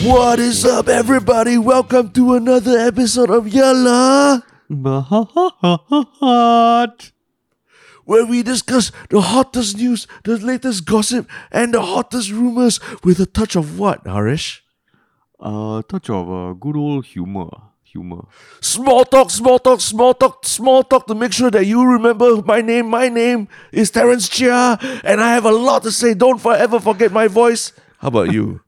What is up, everybody? Welcome to another episode of Yalla, Hot. where we discuss the hottest news, the latest gossip, and the hottest rumors with a touch of what, Harish? A touch of uh, good old humor. Humor. Small talk, small talk, small talk, small talk to make sure that you remember my name. My name is Terence Chia, and I have a lot to say. Don't forever forget my voice. How about you?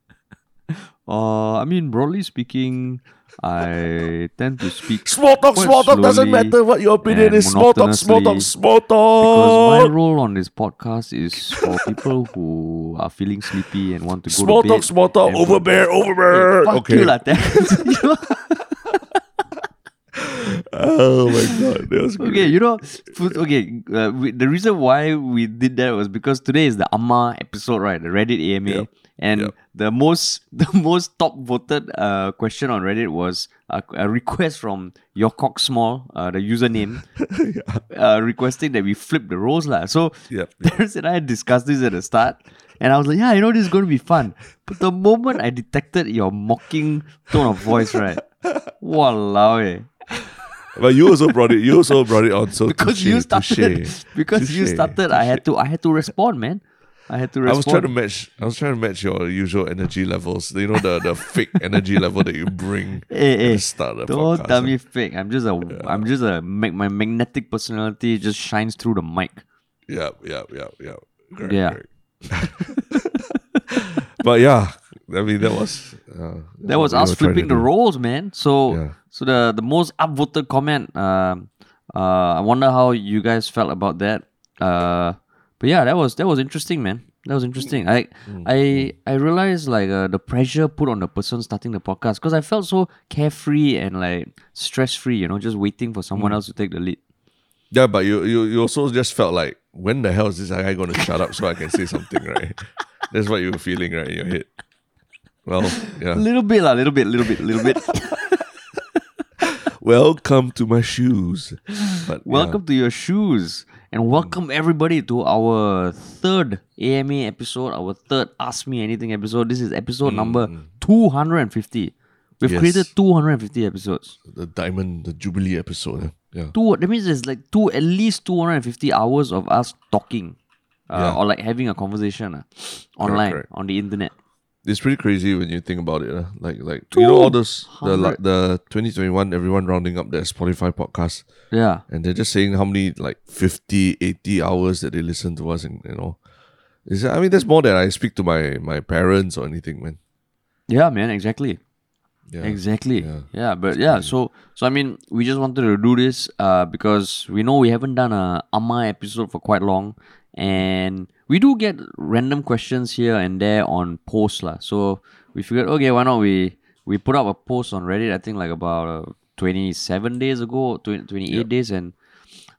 Uh, I mean, broadly speaking, I tend to speak Small talk, small talk doesn't matter what your opinion is. Small talk, small talk, small talk. because my role on this podcast is for people who are feeling sleepy and want to go Small to talk, bed. small talk, and- over bear, over bear. Fuck okay. you lah, Terence. You know? Oh my god, that was Okay, great. you know, okay. Uh, we, the reason why we did that was because today is the AMA episode, right? The Reddit AMA, Yep. And Yep. the most the most top voted uh, question on Reddit was a, a request from your cock small, uh, the username, uh, requesting that we flip the roles lah. So Yep. Terence and I discussed this at the start, and I was like, yeah, you know, this is going to be fun. But the moment I detected your mocking tone of voice, right? Walao eh. But you also brought it. You also brought it on. So because touche, you started touche, because you touche, started I had to I had to respond man I had to I was trying to match. I was trying to match your usual energy levels. You know the the fake energy level that you bring hey, at hey, start of don't podcast. tell me fake I'm just a am just a my magnetic personality just shines through the mic Yeah, yeah, yeah, yeah. Correct, Yeah. correct. but yeah, I mean that was uh, that was us were trying to flipping the roles man so Yeah. so the the most upvoted comment um uh I wonder how you guys felt about that uh but yeah that was that was interesting man that was interesting I Mm, I I realized like uh, the pressure put on the person starting the podcast because I felt so carefree and like stress free you know just waiting for someone Mm. else to take the lead Yeah, but you, you you also just felt like when the hell is this guy going to shut up so I can say something, right? That's what you were feeling, right, in your head. Well, yeah. little bit a little bit little bit little bit Welcome to my shoes. But yeah. Welcome to your shoes and welcome everybody to our third AMA episode, our third Ask Me Anything episode. This is episode number 250. We've Yes. created 250 episodes. the diamond, the jubilee episode. eh? Yeah. Two, that means there's like two, at least 250 hours of us talking uh, Yeah. or like having a conversation uh, online correct. on the internet. It's pretty crazy when you think about it. eh? Like like you know all those the like the 2021 everyone rounding up their Spotify podcast Yeah. and they're just saying how many like 50, 80 hours that they listen to us and you know. Is I mean that's more than I speak to my my parents or anything, man. Yeah, man, exactly. Yeah. Exactly. Yeah. Yeah. but yeah, so so I mean, we just wanted to do this uh because we know we haven't done a AMA episode for quite long, and we do get random questions here and there on posts lah. So we figured, okay, why not we we put up a post on Reddit? I think like about uh, twenty seven days ago, 20, 28 days, and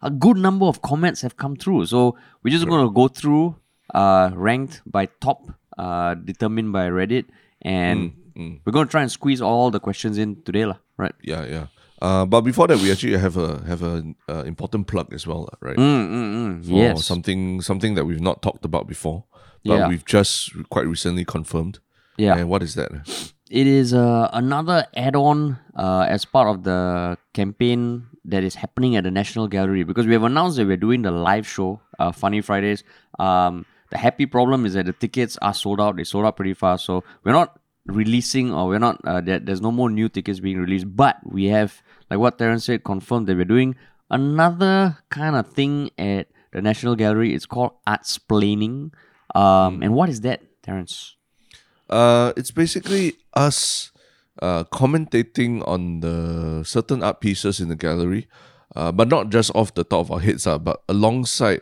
a good number of comments have come through. So we're just going to go through, uh, ranked by top, uh, determined by Reddit, and we're going to try and squeeze all the questions in today, lah. Right? Yeah, yeah. Uh, but before that, we actually have a have a uh, important plug as well, right? Mm, mm, mm. For Yes. something something that we've not talked about before, but Yeah. we've just quite recently confirmed. Yeah. And what is that? It is uh, another add-on uh, as part of the campaign that is happening at the National Gallery because we have announced that we're doing the live show, uh, Funny Fridays. Um, the happy problem is that the tickets are sold out. They sold out pretty fast, so we're not releasing or we're not. Uh, there, there's no more new tickets being released, but we have, like what Terence said, confirmed that we're doing another kind of thing at the National Gallery. It's called Artsplaining. Um, and what is that, Terence? Uh, it's basically us uh, commentating on the certain art pieces in the gallery, uh, but not just off the top of our heads, uh, but alongside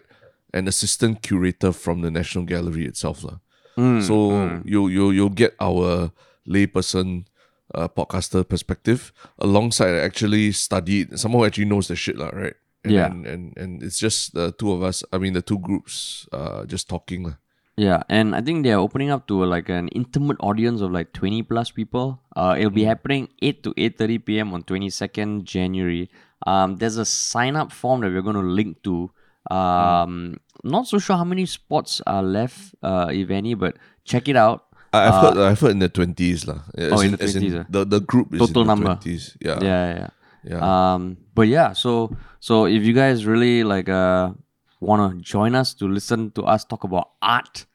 an assistant curator from the National Gallery itself. lah. so you you you'll get our layperson uh, podcaster perspective alongside actually studied someone who actually knows the shit, lah, right? And, Yeah. and, and and it's just the two of us. I mean, the two groups, uh, just talking. lah. Yeah, and I think they're opening up to like an intimate audience of like 20 plus people. Uh, it'll be happening 8 to 8.30 p.m. on 22nd January. Um, there's a sign up form that we're going to link to. Um, Not so sure how many spots are left, uh, if any, but check it out. I- I've heard I've heard in the twenties lah. Oh, in the 20s, ah. the the group is Total in the number. twenties. Yeah. yeah, yeah. Yeah. Um, but yeah, so so if you guys really like uh want to join us to listen to us talk about art,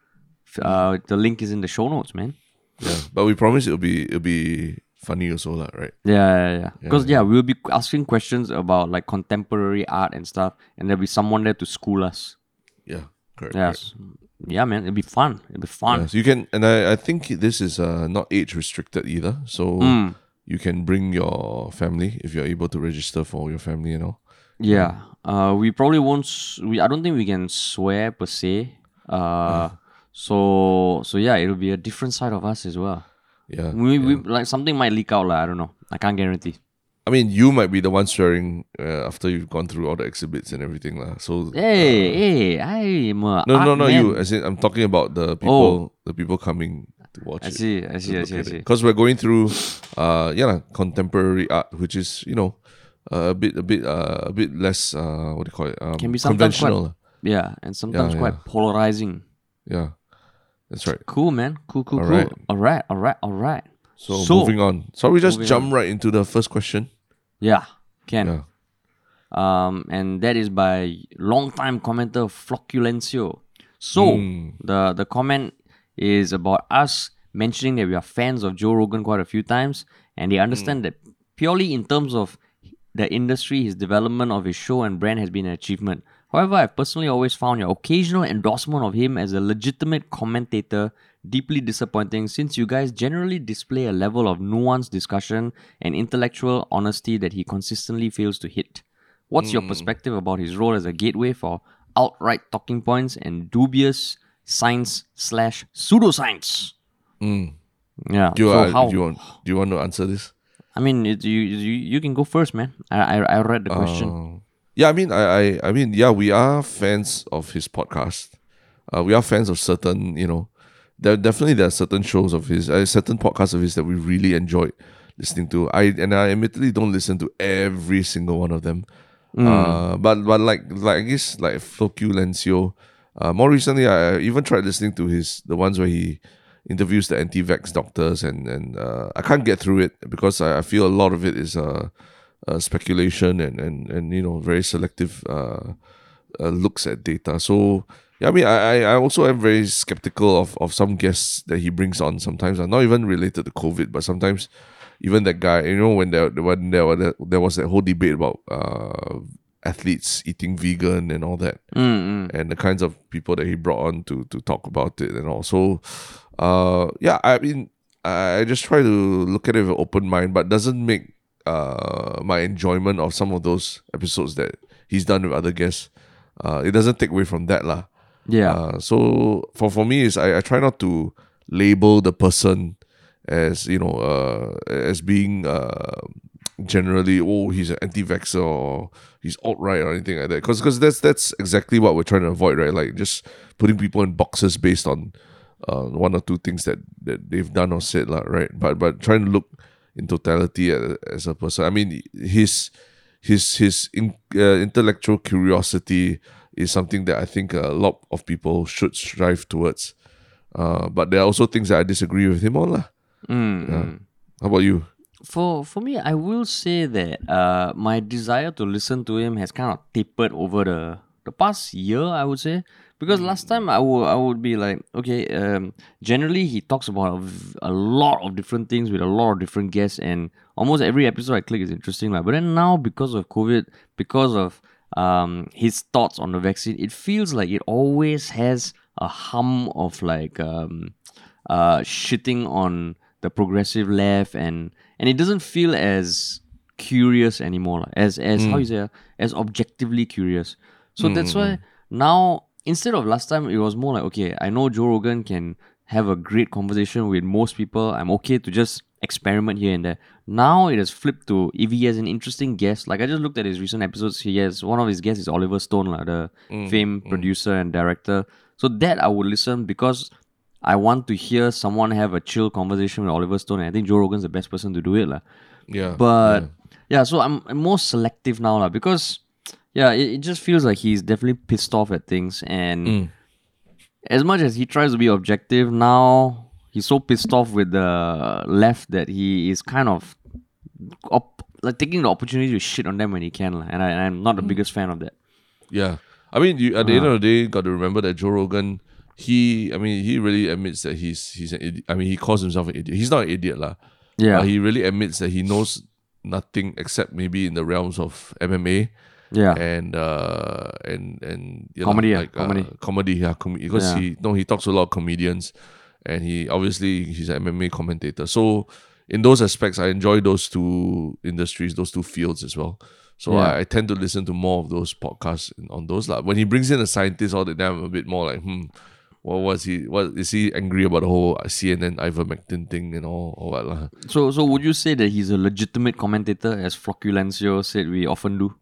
uh, the link is in the show notes, man. Yeah. But we promise it'll be it'll be funny also, lah, right? Yeah, yeah, yeah. Because yeah, we'll be asking questions about like contemporary art and stuff, and there'll be someone there to school us. Yeah. Correct. Yes. Yeah, man, it'll be fun. It'll be fun. Yeah, so you can, and I, I think this is uh, not age restricted either. So Hmm. you can bring your family if you're able to register for your family, you know. Yeah. Uh, we probably won't. We I don't think we can swear per se. Uh, so so yeah, it'll be a different side of us as well. Yeah. We, we like something might leak out, lah. I don't know. I can't guarantee. I mean, you might be the one swearing uh, after you've gone through all the exhibits and everything, lah. So Hey, hey, I am a no, no, no, man. you. As in, I'm talking about the people, the people coming to watch I it. see, I see, I see, I see. Because we're going through, uh, yeah, contemporary art, which is you know, uh, a bit, a bit, uh, a bit less, uh, what do you call it? Um, Can be sometimes quite- conventional. Yeah, and sometimes Yeah, quite yeah. polarizing. Yeah, that's right. Cool, man. Cool, cool, All cool. right. All right, all right, all right. So, So, moving on. So we just moving jump right into the first question. Yeah, can. Yeah. Um, and that is by longtime commenter Flocculencio. So Hmm. the the comment is about us mentioning that we are fans of Joe Rogan quite a few times, and they understand that purely in terms of the industry, his development of his show and brand has been an achievement. However, I've personally always found your occasional endorsement of him as a legitimate commentator deeply disappointing since you guys generally display a level of nuanced discussion and intellectual honesty that he consistently fails to hit. What's your perspective about his role as a gateway for outright talking points and dubious science slash pseudoscience? Mm. Yeah. Do you, so uh, how? do you want do you want to answer this? I mean, it, you, you you can go first, man. I I, I read the question. Uh, yeah, I mean, I, I, I mean, yeah, we are fans of his podcast. Uh, we are fans of certain, you know, there definitely there are certain shows of his, uh, certain podcasts of his that we really enjoyed listening to. I and I admittedly don't listen to every single one of them. Uh, but but like like I guess like Flocculencio. Uh, more recently, I I even tried listening to his the ones where he interviews the anti-vax doctors, and and uh, I can't get through it because I, I feel a lot of it is uh, uh, speculation and, and and you know very selective uh, uh, looks at data. So yeah, I mean, I I also am very skeptical of of some guests that he brings on. Sometimes not even related to COVID, but sometimes even that guy, you know, when there when there was that, there was that whole debate about uh, athletes eating vegan and all that, Mm, and the kinds of people that he brought on to to talk about it and all. So, uh, yeah, I mean, I I just try to look at it with an open mind, but doesn't make uh my enjoyment of some of those episodes that he's done with other guests. Uh, it doesn't take away from that lah. Yeah. Uh, so for for me is I, I try not to label the person as you know uh, as being uh, generally oh he's an anti-vaxxer or he's alt-right or anything like that. Because because that's that's exactly what we're trying to avoid right? Like just putting people in boxes based on uh, one or two things that, that they've done or said lah, right? But but trying to look in totality as, a person. I mean his his his in, uh, intellectual curiosity is something that I think a lot of people should strive towards. Uh, but there are also things that I disagree with him on. lah. Mm, Yeah. How about you? For for me, I will say that uh, my desire to listen to him has kind of tapered over the the past year. I would say because last time I would I would be like, okay, um, generally he talks about a, v- a lot of different things with a lot of different guests, and almost every episode I click is interesting. Like, but then now because of COVID, because of um his thoughts on the vaccine, it feels like it always has a hum of like um uh shitting on the progressive left and and it doesn't feel as curious anymore as as how you say ah, as objectively curious. So that's why now instead of last time it was more like okay i know joe rogan can have a great conversation with most people. I'm okay to just experiment here and there now it has flipped to if he has an interesting guest like i just looked at his recent episodes he has one of his guests is oliver stone like the mm, famed mm. producer and director so that i would listen because I want to hear someone have a chill conversation with Oliver Stone, and I think Joe Rogan's the best person to do it. lah. Yeah. But yeah. so I'm, I'm more selective now lah, because yeah, it, it just feels like he's definitely pissed off at things. And mm. as much as he tries to be objective now, he's so pissed off with the left that he is kind of op- like taking the opportunity to shit on them when he can, lah. and, I, and I'm not the biggest fan of that. Yeah. I mean, you, at the end Uh-huh. of the day, got to remember that Joe Rogan, he, I mean, he really admits that he's he's an idiot. I mean, he calls himself an idiot. He's not an idiot, lah. Yeah, But he really admits that he knows nothing except maybe in the realms of MMA yeah, and uh and and you know, Comedy, yeah, like, uh, comedy. comedy, yeah, com- because Yeah. he no, he talks to a lot of comedians, and he obviously he's an MMA commentator. So in those aspects, I enjoy those two industries, those two fields as well. So Yeah. I, I tend to listen to more of those podcasts on those. Like when he brings in a scientist all the time, I'm a bit more like, hmm, what was he? What is he angry about the whole CNN ivermectin thing and all or what lah? So, so would you say that he's a legitimate commentator, as Flocculencio said we often do?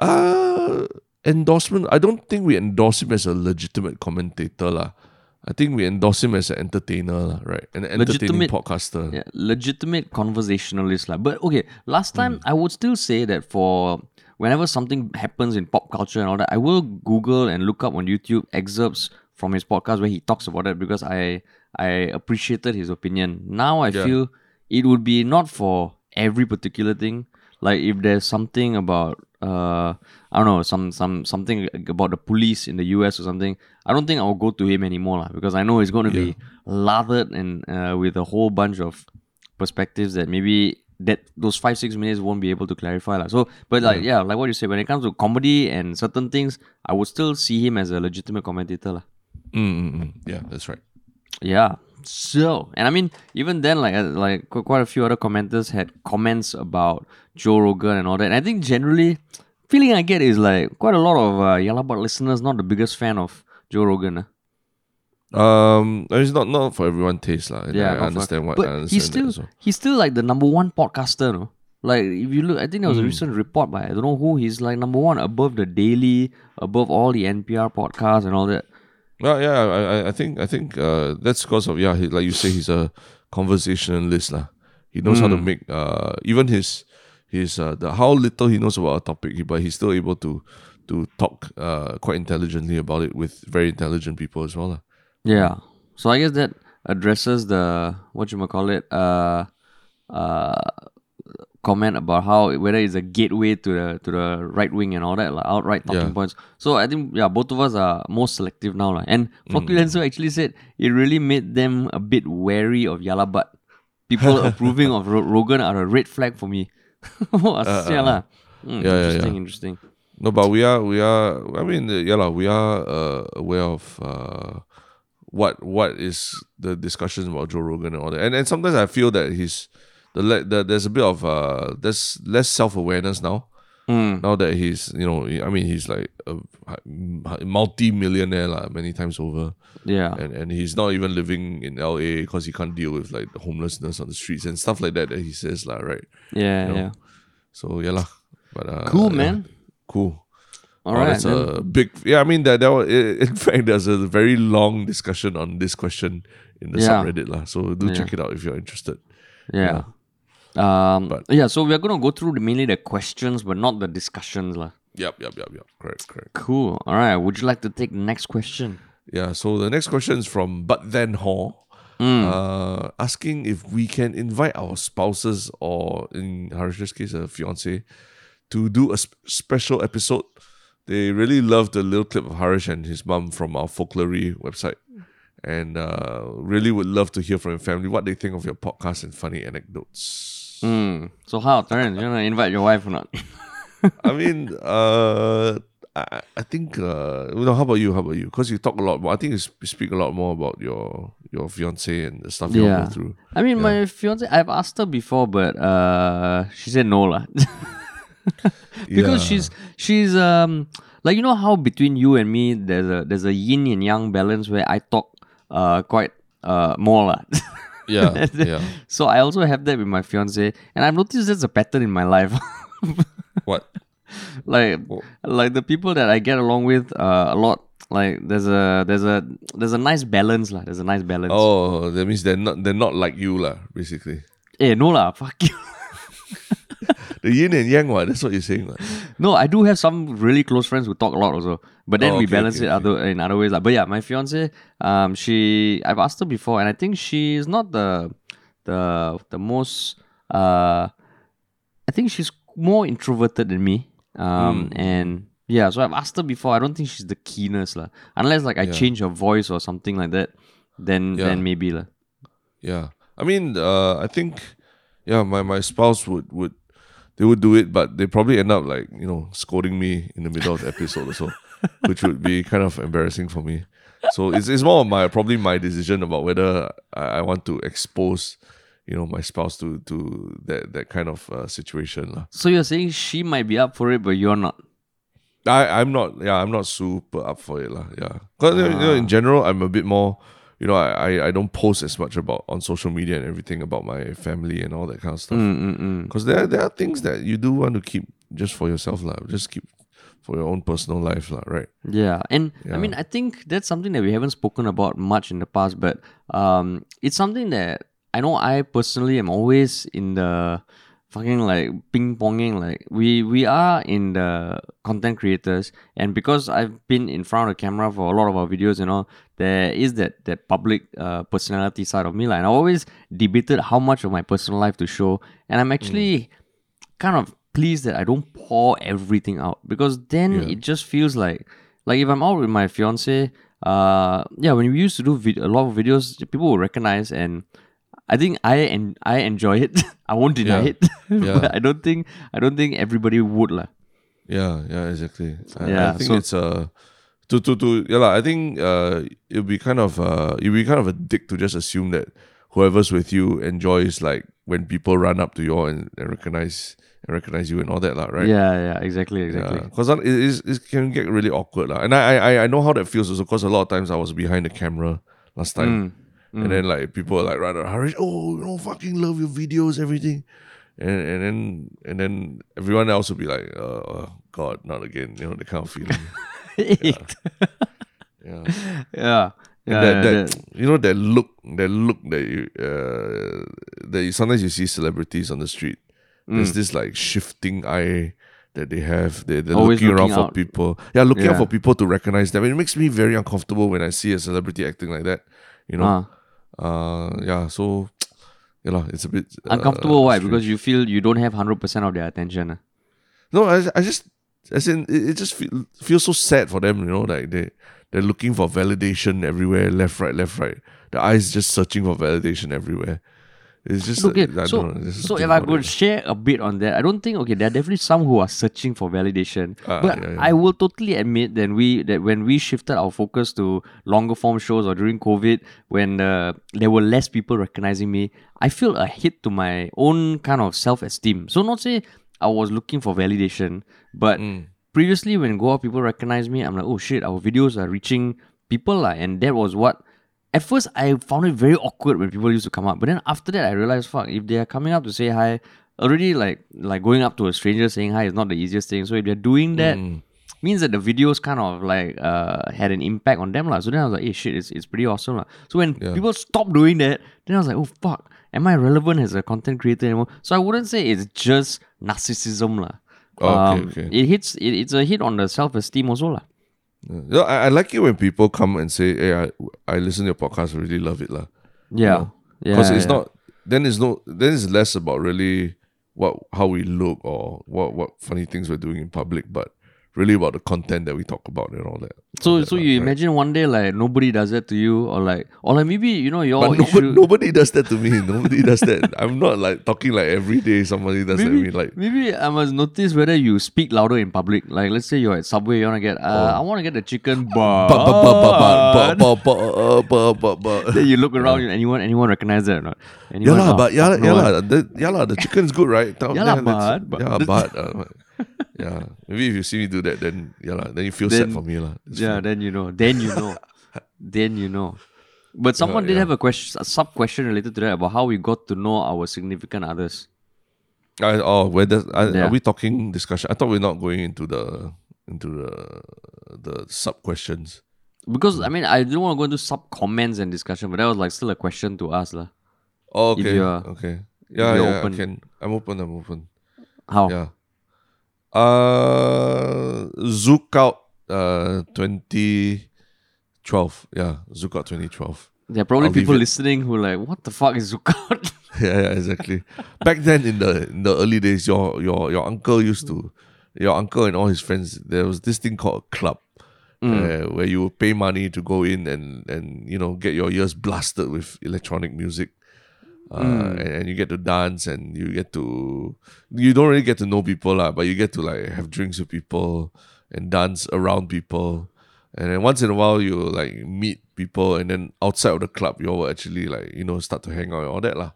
Uh endorsement. I don't think we endorse him as a legitimate commentator lah. I think we endorse him as an entertainer, right? An entertaining Legitimate- podcaster. Yeah, legitimate conversationalist. But okay, last time I would still say that for whenever something happens in pop culture and all that, I will Google and look up on YouTube excerpts from his podcast where he talks about it because I I appreciated his opinion. Now I Yeah. feel it would be not for every particular thing. Like if there's something about uh I don't know some some something about the police in the US or something, I don't think I'll go to him anymore lah, because I know he's going to be lathered and uh, with a whole bunch of perspectives that maybe that those five six minutes won't be able to clarify lah. So, but like yeah, like what you say, when it comes to comedy and certain things, I would still see him as a legitimate commentator lah. Mm, mm, mm. Yeah, that's right. Yeah. So, and I mean, even then, like uh, like quite a few other commenters had comments about Joe Rogan and all that. And I think generally, feeling I get is like quite a lot of uh, Yah Lah But listeners not the biggest fan of Joe Rogan. ah. Um, it's not not for everyone taste lah. Yeah, I understand what. But I understand he's still well. he's still like the number one podcaster, no? Like if you look, I think there was a Hmm. recent report by I don't know who. He's like number one above the Daily, above all the NPR podcasts and all that. Yeah, yeah. I, I, think, I think, uh, that's because of yeah. He, like you say, he's a conversationalist lah. He knows how to Hmm. make uh even his his uh the how little he knows about a topic, but he's still able to to talk uh quite intelligently about it with very intelligent people as well. Yeah. So I guess that addresses the what you might call it uh uh comment about how whether it's a gateway to the to the right wing and all that like outright talking Yeah. points. So I think yeah, both of us are more selective now. like. And Mm. Flocculencio actually said it really made them a bit wary of Yah Lah But. People approving of Ro- Rogan are a red flag for me. Sial lah. Uh, Hmm, Yeah, yeah, interesting, yeah. interesting. No, but we are we are. I mean, uh, yeah, lah, we are uh, aware of uh, what what is the discussions about Joe Rogan and all that. And and sometimes I feel that he's the, the there's a bit of uh there's less self awareness now. Mm. Now that he's you know I mean he's like a multi millionaire lah many times over, Yeah. and and he's not even living in L.A. because he can't deal with like the homelessness on the streets and stuff like that that he says lah right. Yeah, know, yeah. So yeah lah. But uh, Cool, yeah, man. Cool. All right. that's a big. Yeah, I mean that. that was, in fact, there's a very long discussion on this question in the Yeah. subreddit lah. So do Yeah. check it out if you're interested. Yeah. Um, But- yeah, so we're gonna go through the, mainly the questions, but not the discussions, lah. Yep, yep, yep, yep. Correct, correct. Cool. All right. Would you like to take the next question? Yeah. So the next question is from But Then Hall, uh, asking if we can invite our spouses or, in Harish's case, a fiance, to do a sp- special episode. They really loved the little clip of Harish and his mum from our Folklory website. And uh, really would love to hear from your family what they think of your podcast and funny anecdotes. Hmm. So how, Terence? You wanna invite your wife or not? I mean, uh, I, I think, uh, you know, how about you? How about you? Because you talk a lot more. I think you speak a lot more about your your fiance and the stuff you Yeah. go through. I mean, my fiance. I've asked her before, but uh, she said no, lah. because Yeah. she's she's um like you know how between you and me there's a there's a yin and yang balance where I talk uh quite uh more lah. Yeah, yeah. So I also have that with my fiance, and I've noticed that's a pattern in my life. What? like, like the people that I get along with uh, a lot. Like there's a there's a there's a nice balance lah. There's a nice balance. Oh, that means they're not they're not like you lah, basically. Eh, no lah, fuck you. the yin and yang. What? That's what you're saying. What? No, I do have some really close friends who talk a lot also. But then Oh, we okay, balance okay, it other in other ways. Like, but yeah, my fiance, um, she I've asked her before, and I think she's not the the the most uh I think she's more introverted than me. Um Hmm. and yeah, so I've asked her before. I don't think she's the keenest lah. Unless like I Yeah. change her voice or something like that, then Yeah. then maybe lah. Yeah. I mean, uh, I think, yeah, my, my spouse would, would, they would do it, but they probably end up like, you know, scolding me in the middle of the episode or so, which would be kind of embarrassing for me. So it's, it's more of my, probably my decision about whether I, I want to expose, you know, my spouse to, to that, that kind of uh, situation. So you're saying she might be up for it, but you're not. I, I'm not, yeah, I'm not super up for it. lah. yeah. Because, you know, in ah. general, I'm a bit more, you know, I, I, I don't post as much about on social media and everything about my family and all that kind of stuff. Mm, mm, mm. Because there, there are things that you do want to keep just for yourself, lah. Just keep for your own personal life, lah. Right? Yeah, and I mean, I think that's something that we haven't spoken about much in the past, but um, it's something that I know I personally am always in the fucking like ping ponging. Like we we are in the content creators, and because I've been in front of the camera for a lot of our videos and all, there is that that public uh, personality side of me, like, and I always debated how much of my personal life to show, and I'm actually kind of pleased that I don't pour everything out because then Yeah. it just feels like like if I'm out with my fiance, uh, yeah, when we used to do vid- a lot of videos, people will recognize and. I think I and I enjoy it. I won't deny Yeah. it, Yeah. but I don't think I don't think everybody would lah. Yeah, yeah, exactly. I, I think so- it's uh to to to yeah, lah, I think uh it'll be kind of uh it'll be kind of a dick to just assume that whoever's with you enjoys like when people run up to you and, and recognize recognize you and all that, lah, right? Yeah, yeah, exactly, exactly. Because it, is, it can get really awkward. lah. And I, I I know how that feels also because a lot of times I was behind the camera last time. Mm, And then like people are like rather Harish, oh, you know, fucking love your videos, everything. And and then and then everyone else would be like, oh, God, not again, you know, the kind of feeling. yeah. yeah, yeah, that, yeah, that, that- you know that look that look that you uh, that you, sometimes you see celebrities on the street there's Mm. this like shifting eye that they have they, they're Always looking around looking for out. people yeah looking out for people to recognize them it makes me very uncomfortable when I see a celebrity acting like that you know Ah. uh yeah so you know it's a bit uh, uncomfortable. Why? strange. Because you feel you don't have hundred percent of their attention. ah. No, I, I just as in it, it just feel, feels so sad for them, you know, like they they're looking for validation everywhere, left, right, left, right. The eyes just searching for validation everywhere. It's just Okay, uh, I so don't know, so if I could it. share a bit on that, I don't think okay. There are definitely some who are searching for validation, Ah, but yeah, yeah. I will totally admit that we that when we shifted our focus to longer form shows or during COVID, when uh, there were less people recognizing me, I feel a hit to my own kind of self esteem. So not say I was looking for validation, but Mm. previously when go out people recognize me, I'm like, oh shit, our videos are reaching people lah, and that was what at first I found it very awkward when people used to come up. But then after that I realized fuck, if they are coming up to say hi, already like like going up to a stranger saying hi is not the easiest thing. So if they're doing that Mm. means that the videos kind of like uh had an impact on them. lah. So then I was like, hey shit, it's, it's pretty awesome. lah. So when Yeah. people stop doing that, then I was like, oh fuck, am I relevant as a content creator anymore? So I wouldn't say it's just narcissism. lah. Oh, okay, Um, okay. It hits it, it's a hit on the self esteem also. lah. Yeah. Yeah, I, I like it when people come and say, "Hey, I, I listen to your podcast, I really love it, lah." Yeah. Yeah. Because it's yeah. not then it's no then it's less about really what how we look or what what funny things we're doing in public, but really about the content that we talk about and all that. So, that so you right? imagine one day like nobody does that to you, or like, or like maybe you know your But nobody, issue. nobody does that to me. Nobody does that. I'm not like talking like every day somebody does that to me. Like, maybe I must notice whether you speak louder in public. Like, let's say you're at Subway, you wanna get, uh, I wanna get the chicken but, uh. Then you look around, anyone, anyone recognize that or not? Yeah Anyone, lah, oh, but yeah, yeah one. the, yeah lah, the chicken's good, right? Yeah then but- but- yeah, but, uh, yeah, maybe if you see me do that, then yeah lah, then you feel sad for me. It's Yeah, fine. then you know. Then you know. then you know. But someone uh, did yeah. have a question, a sub question related to that about how we got to know our significant others. I, oh, whether I, Yeah. are we talking discussion? I thought we're not going into the into the the sub questions. Because I mean, I didn't want to go into sub comments and discussion, but that was like still a question to us, lah. Oh, okay, okay, yeah, yeah, open. I can. I'm open. I'm open. How? Yeah. Uh, ZoukOut. Uh, twenty twelve. Yeah, ZoukOut twenty twelve. There are probably I'll people listening who are like, what the fuck is ZoukOut? yeah, yeah, exactly. Back then, in the in the early days, your your your uncle used to, your uncle and all his friends. There was this thing called a club, uh, where you would pay money to go in and and you know get your ears blasted with electronic music, uh, and, and you get to dance and you get to you don't really get to know people lah, but you get to like have drinks with people and dance around people. And then once in a while you like meet people and then outside of the club you will actually like, you know, start to hang out and all that lah.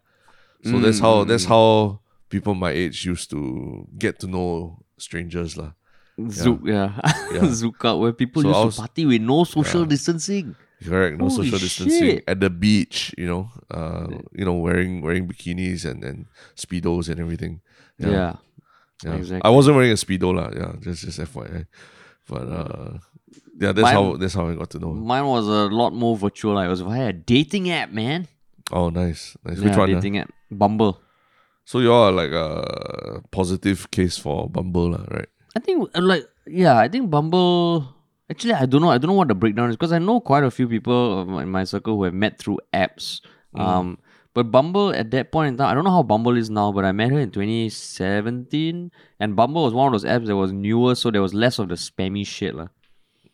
So mm, that's how mm, that's mm. how people my age used to get to know strangers lah. Zouk, yeah. Yeah. ZoukOut, where people So used was- to party with no social distancing. Correct. No Holy social distancing shit. at the beach. You know, uh, you know, wearing wearing bikinis and and speedos and everything. Yeah. yeah. exactly. I wasn't wearing a speedo lah. Yeah, just just FYI. But uh, yeah, that's Mine- how that's how I got to know. Mine was a lot more virtual. Like, it was via a dating app, man. Oh, nice, nice. Which yeah, one? ah? dating app. Bumble. So you are like a positive case for Bumble, lah, right? I think like yeah, I think Bumble. Actually, I don't know. I don't know what the breakdown is because I know quite a few people in my circle who have met through apps. Um, but Bumble at that point in time, I don't know how Bumble is now, but I met her in 2017, and Bumble was one of those apps that was newer, so there was less of the spammy shit, lah.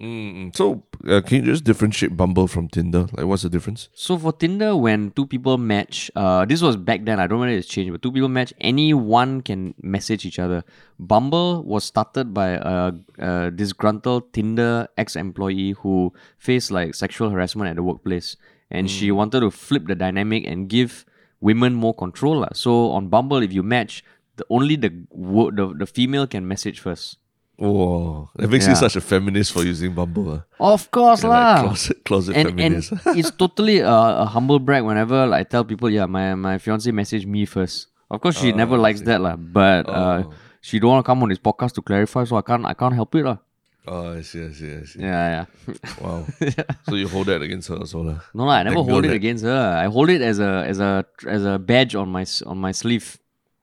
Mm, so uh, can you just differentiate Bumble from Tinder? Like, what's the difference? So for Tinder, when two people match, uh, this was back then. I don't know whether it's changed, but two people match, anyone can message each other. Bumble was started by a, a disgruntled Tinder ex-employee who faced like sexual harassment at the workplace, and she wanted to flip the dynamic and give women more control. lah. So on Bumble, if you match, the only the the, the female can message first. Oh, that makes you such a feminist for using Bumble. Of course, You're lah. like closet, closet and, and feminist. it's totally a, a humble brag whenever like, I tell people, yeah, my, my fiance messaged me first. Of course, she never likes that, lah. But uh, Oh. she don't want to come on this podcast to clarify, so I can't I can't help it, lah. oh, I see, I see, I see. Yeah, yeah. Wow. yeah. So you hold that against her also, lah. No, lah, I never hold it that- against her. I hold it as a as a as a badge on my on my sleeve.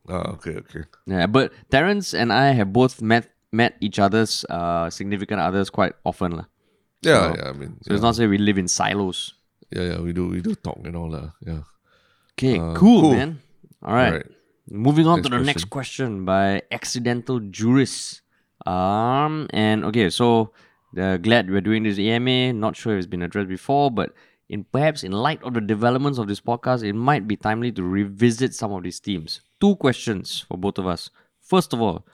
Oh, okay, okay. Yeah, but Terence and I have both met met each other's uh, significant others quite often, lah. Yeah, So- yeah. I mean, So it's not say we live in silos. yeah, yeah. We do, we do talk and all that. Yeah. Okay, Uh, cool, cool. man. All right. Alright. Moving on Next to the next question by accidental jurist. Um and okay, so uh, glad we're doing this AMA. Not sure if it's been addressed before, but in perhaps in light of the developments of this podcast, it might be timely to revisit some of these themes. Two questions for both of us. First of all,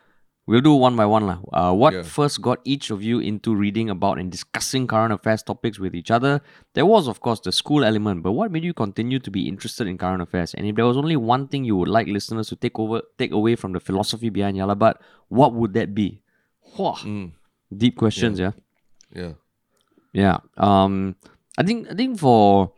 we'll do one by one. lah. Uh, what Yeah. first got each of you into reading about and discussing current affairs topics with each other? There was, of course, the school element, but what made you continue to be interested in current affairs? And if there was only one thing you would like listeners to take over, take away from the philosophy behind Yah Lah But, what would that be? Whoa. Mm. Deep questions, yeah. Yeah. Yeah. Um I think I think for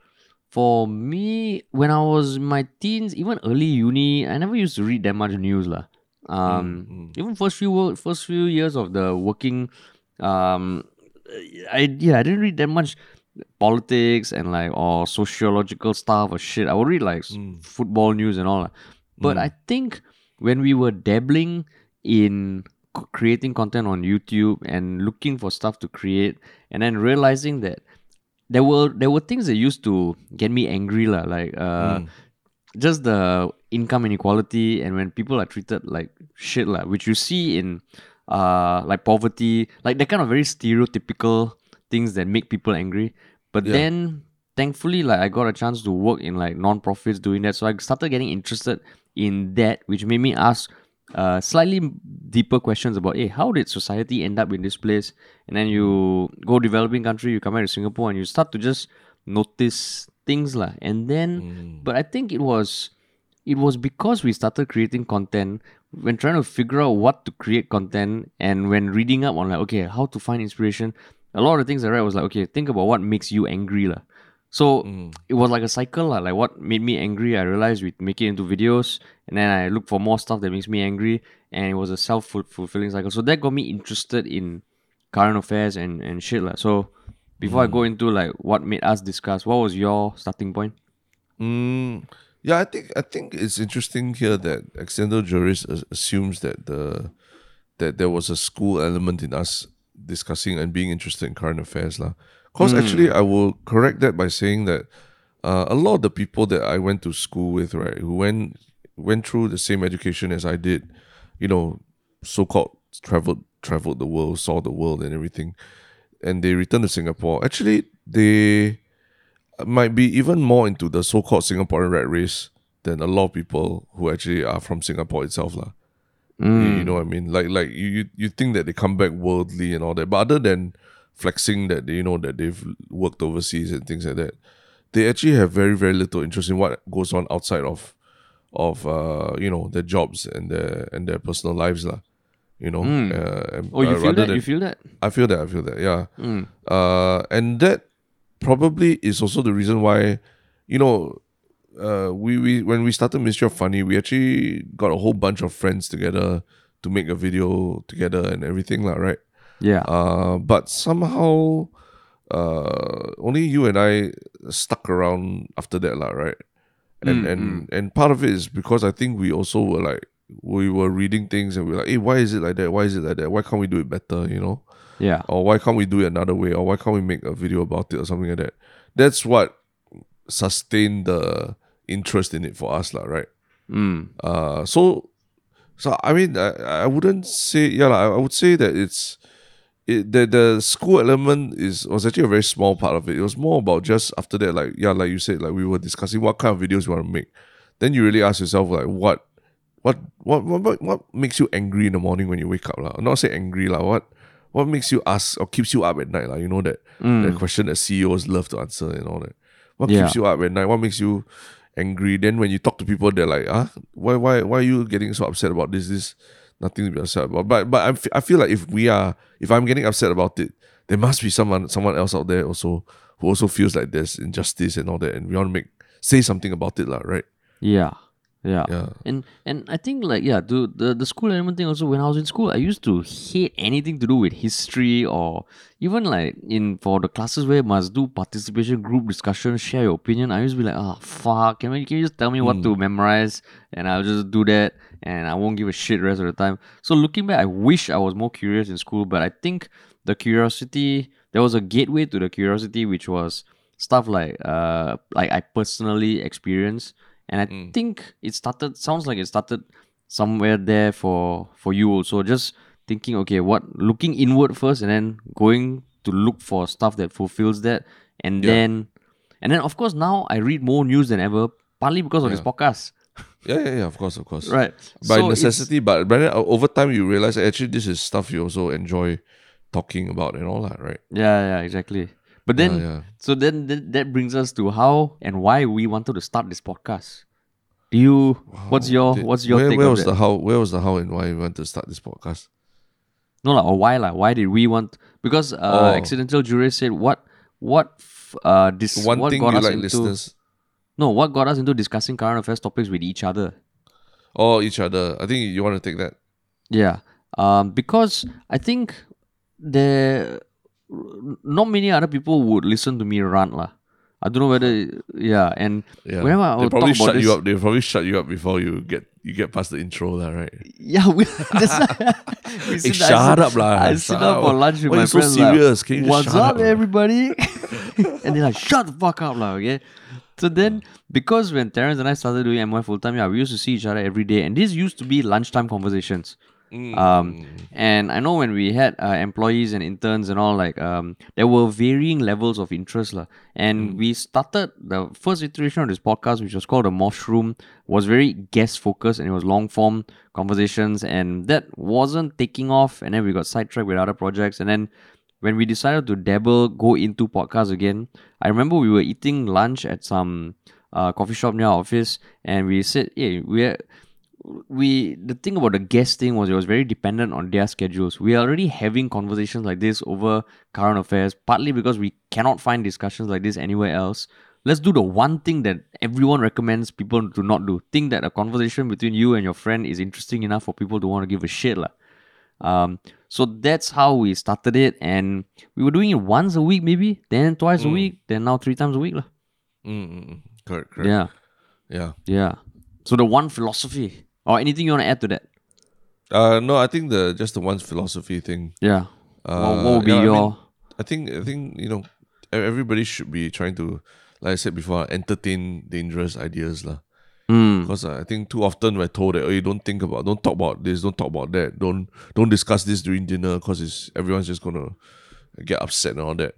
for me when I was in my teens, even early uni, I never used to read that much news lah. Um even first few first few years of the working um I yeah, I didn't read that much politics and like or sociological stuff or shit. I would read like s- football news and all. But I think when we were dabbling in creating content on YouTube and looking for stuff to create and then realizing that there were there were things that used to get me angry like uh, just the income inequality and when people are treated like shit lah, which you see in uh like poverty, like that kind of very stereotypical things that make people angry. But Yeah. then thankfully like I got a chance to work in like non-profits doing that. So I started getting interested in that, which made me ask uh, slightly deeper questions about, hey, how did society end up in this place? And then you go developing country, you come back to Singapore, and you start to just notice things lah. And then, hmm. but I think it was, it was because we started creating content when trying to figure out what to create content, and when reading up on like, okay, how to find inspiration. A lot of the things I read was like, okay, think about what makes you angry lah. So hmm. it was like a cycle, lah. like what made me angry. I realized we make it into videos, and then I look for more stuff that makes me angry, and it was a self fulfilling cycle. So that got me interested in current affairs and and shit, lah. So before I go into like what made us discuss, what was your starting point? Mm, yeah, I think I think it's interesting here that accidental jurist assumes that the that there was a school element in us discussing and being interested in current affairs, lah. Cause actually, I will correct that by saying that uh, a lot of the people that I went to school with, right, who went went through the same education as I did, you know, so called traveled traveled the world, saw the world and everything, and they return to Singapore. Actually, they might be even more into the so-called Singaporean rat race than a lot of people who actually are from Singapore itself, lah. You, you know what I mean? Like, like you, you you think that they come back worldly and all that, but other than flexing that they, you know that they've worked overseas and things like that, they actually have very very little interest in what goes on outside of of uh you know their jobs and their and their personal lives, lah. You know, uh, Oh, you uh, feel that? than- You feel that? I feel that. I feel that. Yeah. Uh, and that probably is also the reason why, you know, uh, we, we when we started Ministry of Funny, we actually got a whole bunch of friends together to make a video together and everything, lah, right? Yeah. Uh, but somehow, uh, only you and I stuck around after that, lah, right? And and and part of it is because I think we also were like we were reading things and we are like, hey, why is it like that? Why is it like that? Why can't we do it better? You know? yeah. or why can't we do it another way or why can't we make a video about it or something like that that's what sustained the interest in it for us lah, right Mm. uh so so i mean i, I wouldn't say yeah I, I would say that it's it, the the school element is was actually a very small part of it it was more about just after that like yeah like you said like we were discussing what kind of videos we want to make then you really ask yourself like what what what what what, makes you angry in the morning when you wake up lah? not say angry lah. what what makes you ask or keeps you up at night lah? you know that the question that CEOs love to answer and all that what Yeah. keeps you up at night what makes you angry then when you talk to people they're like ah why why why are you getting so upset about this this nothing to be upset about but but I f- I feel like if we are if I'm getting upset about it there must be someone someone else out there also who also feels like there's injustice and all that and we want to make say something about it lah, right Yeah. Yeah. Yeah. And and I think like yeah, the, the the school element thing also when I was in school I used to hate anything to do with history or even like in for the classes where must do participation group discussion, share your opinion. I used to be like, oh fuck, can, we, can you just tell me what to memorize and I'll just do that and I won't give a shit the rest of the time. So looking back, I wish I was more curious in school, but I think the curiosity there was a gateway to the curiosity which was stuff like uh like I personally experienced and I think it started sounds like it started somewhere there for for you also. Just thinking okay what looking inward first and then going to look for stuff that fulfills that. And Yeah. then and then of course now I read more news than ever partly because of this podcast. Yeah yeah yeah of course of course. Right. By So necessity but but then uh, over time you realize actually this is stuff you also enjoy talking about and all that right? Yeah yeah exactly but then yeah. so then that, that brings us to how and why we wanted to start this podcast do you what's your Did- what's your where, take where was that? the how where was the how and why we want to start this podcast No, lah, or why, lah? Why did we want? Because uh, Oh. accidental jurist said what, what, f- uh, this one what thing got you us like into listeners no, what got us into discussing current affairs topics with each other. or each other i think you want to take that Yeah, um, because I think there, not many other people would listen to me rant, lah. I don't know whether, yeah, and yeah whenever I they probably talk about shut you this- up they probably shut you up before you get you get past the intro lah, right Yeah, we, that's why we Hey, sit- shut up lah. I sit up for lunch with Why my you so friends. like, serious? Can you just What's shut up, up, lah?" everybody? and they're like, shut the fuck up, lah. Okay. So then, because when Terence and I started doing MY full time, yeah, we used to see each other every day, and this used to be lunchtime conversations. Mm. Um, and I know when we had uh, employees and interns and all, like um, there were varying levels of interest, lah. And we started the first iteration of this podcast, which was called the Mushroom, was very guest focused and it was long form conversations, and that wasn't taking off. And then we got sidetracked with other projects, and then when we decided to dabble, go into podcasts again, I remember we were eating lunch at some uh, coffee shop near our office, and we said, "Hey, we're." We the thing about the guest thing was it was very dependent on their schedules. We are already having conversations like this over current affairs, partly because we cannot find discussions like this anywhere else. Let's do the one thing that everyone recommends people to not do. Think that a conversation between you and your friend is interesting enough for people to want to give a shit. lah. Um, so that's how we started it, and we were doing it once a week, maybe, then twice a week, then now three times a week. lah. Mm, mm, mm. Correct, correct. Yeah, Yeah. yeah. So the one philosophy or anything you want to add to that? Uh, no, I think the just the one philosophy thing. Yeah. Uh, what, what would be yeah, I your? mean, I think I think you know everybody should be trying to, like I said before, entertain dangerous ideas lah. Mm, Because I think too often we're told that oh, you don't think about, don't talk about this, don't talk about that, don't don't discuss this during dinner because it's everyone's just gonna get upset and all that.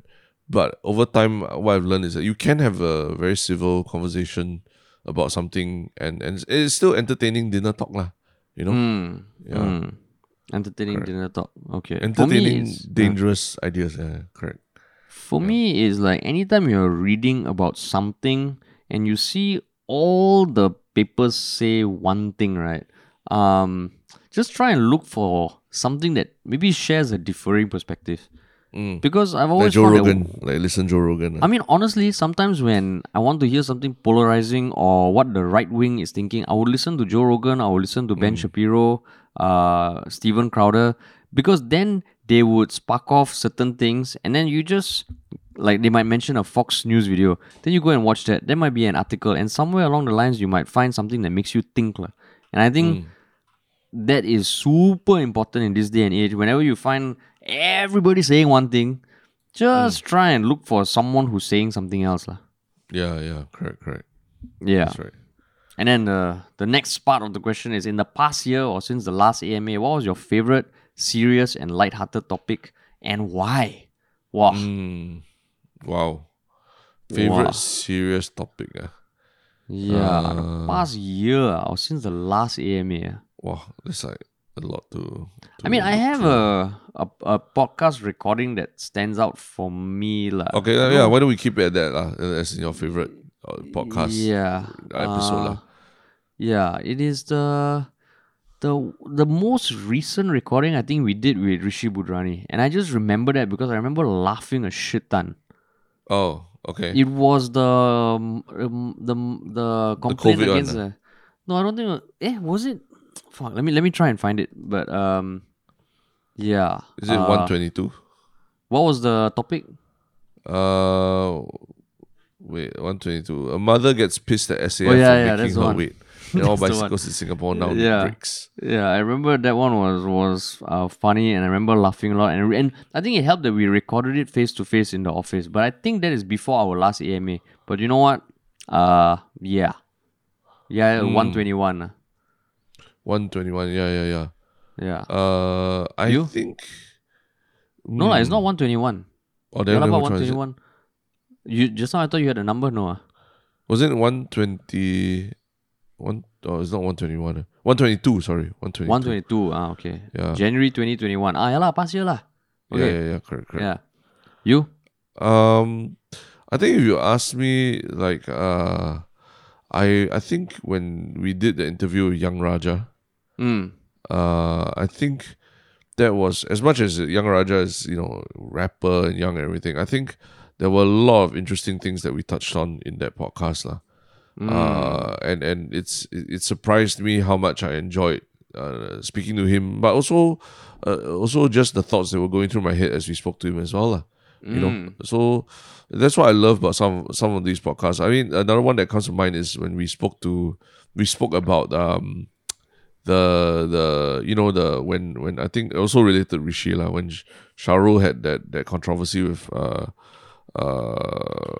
But over time, what I've learned is that you can have a very civil conversation about something, and and it's still entertaining dinner talk lah. You know, mm, Yeah. mm. Entertaining dinner talk. Okay. Me, entertaining dangerous ideas. Yeah, correct. For me, is like anytime you're reading about something and you see all the papers say one thing, right? Um, just try and look for something that maybe shares a differing perspective. Mm. Because I've Like always Joe found that- like listen Joe Rogan. I mean, honestly, sometimes when I want to hear something polarizing or what the right wing is thinking, I would listen to Joe Rogan, I would listen to Ben Shapiro, uh, Steven Crowder, because then they would spark off certain things, and then you just like they might mention a Fox News video, then you go and watch that. There might be an article, and somewhere along the lines, you might find something that makes you think. And I think that is super important in this day and age. Whenever you find everybody saying one thing, just try and look for someone who's saying something else. lah. yeah, yeah, correct, correct. Yeah. That's right. And then the the next part of the question is in the past year or since the last AMA, what was your favorite serious and light-hearted topic and why? Wow. Mm. Wow. Favorite Wow. serious topic. Ah. Yeah. Uh, the past year or since the last AMA. ah. Wow, that's like a lot to. I mean, I have a, a a podcast recording that stands out for me. lah. Okay, uh, yeah. Why don't we keep it at that, lah? As your favorite uh, podcast yeah episode, lah. uh, yeah it is the the the most recent recording i think we did with Rishi Budhrani and i just remember that because i remember laughing a shit ton Oh, okay. it was the um, um, the the complaint COVID against ah? the, no i don't think eh was it fuck let me let me try and find it but um yeah Is it uh, one twenty two? what was the topic Uh, wait, one twenty two. A mother gets pissed at SAF Oh, yeah, for making her wait. And all That's the one. bicycles in Singapore now Yeah. breaks. Yeah, I remember that one was was uh, funny, and I remember laughing a lot. And and I think it helped that we recorded it face to face in the office. But I think that is before our last AMA. But you know what? Uh, yeah, yeah, Hmm. one twenty one. One twenty one. Yeah, yeah, yeah. Yeah, Uh, I You? think. no, lah, it's Hmm. not one twenty one. Oh, then, Yeah, about which one one is twenty it? one. You just now I thought you had a number, no? Was it one twenty? One oh, it's not one twenty one. One twenty two. Sorry, one twenty. One twenty two. Ah, okay. Yeah. January twenty twenty one. Ah, yeah lah, past year lah. Yeah, Okay. yeah, yeah. Correct, correct. Yeah. You? Um, I think if you ask me, like, uh, I I think when we did the interview with Yung Raja, Mm. uh, I think that was as much as Yung Raja is you know rapper and young and everything. I think there were a lot of interesting things that we touched on in that podcast, lah. Uh, and and it's it, surprised me how much I enjoyed uh, speaking to him, but also uh, also just the thoughts that were going through my head as we spoke to him as well, lah. You know, so that's what I love about some some of these podcasts. I mean, another one that comes to mind is when we spoke to we spoke about um the the you know the when when I think also related to Rishi lah when Sh- Sharul had that that controversy with uh uh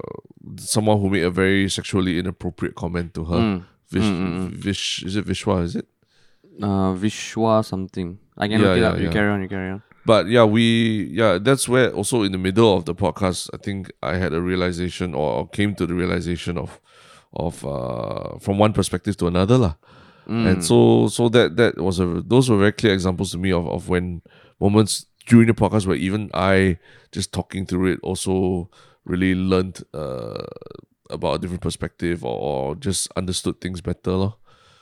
someone who made a very sexually inappropriate comment to her. Vish, Vish is it Vishwa? Is it? Uh, Vishwa something. I can Yeah, look it yeah, up. You yeah. carry on. You carry on. But yeah, we yeah that's where also in the middle of the podcast, I think I had a realization or, or came to the realization of of uh from one perspective to another lah. And so so that that was a those were very clear examples to me of, of when moments during the podcast where even I just talking through it also really learned uh about a different perspective or, or just understood things better. Lor.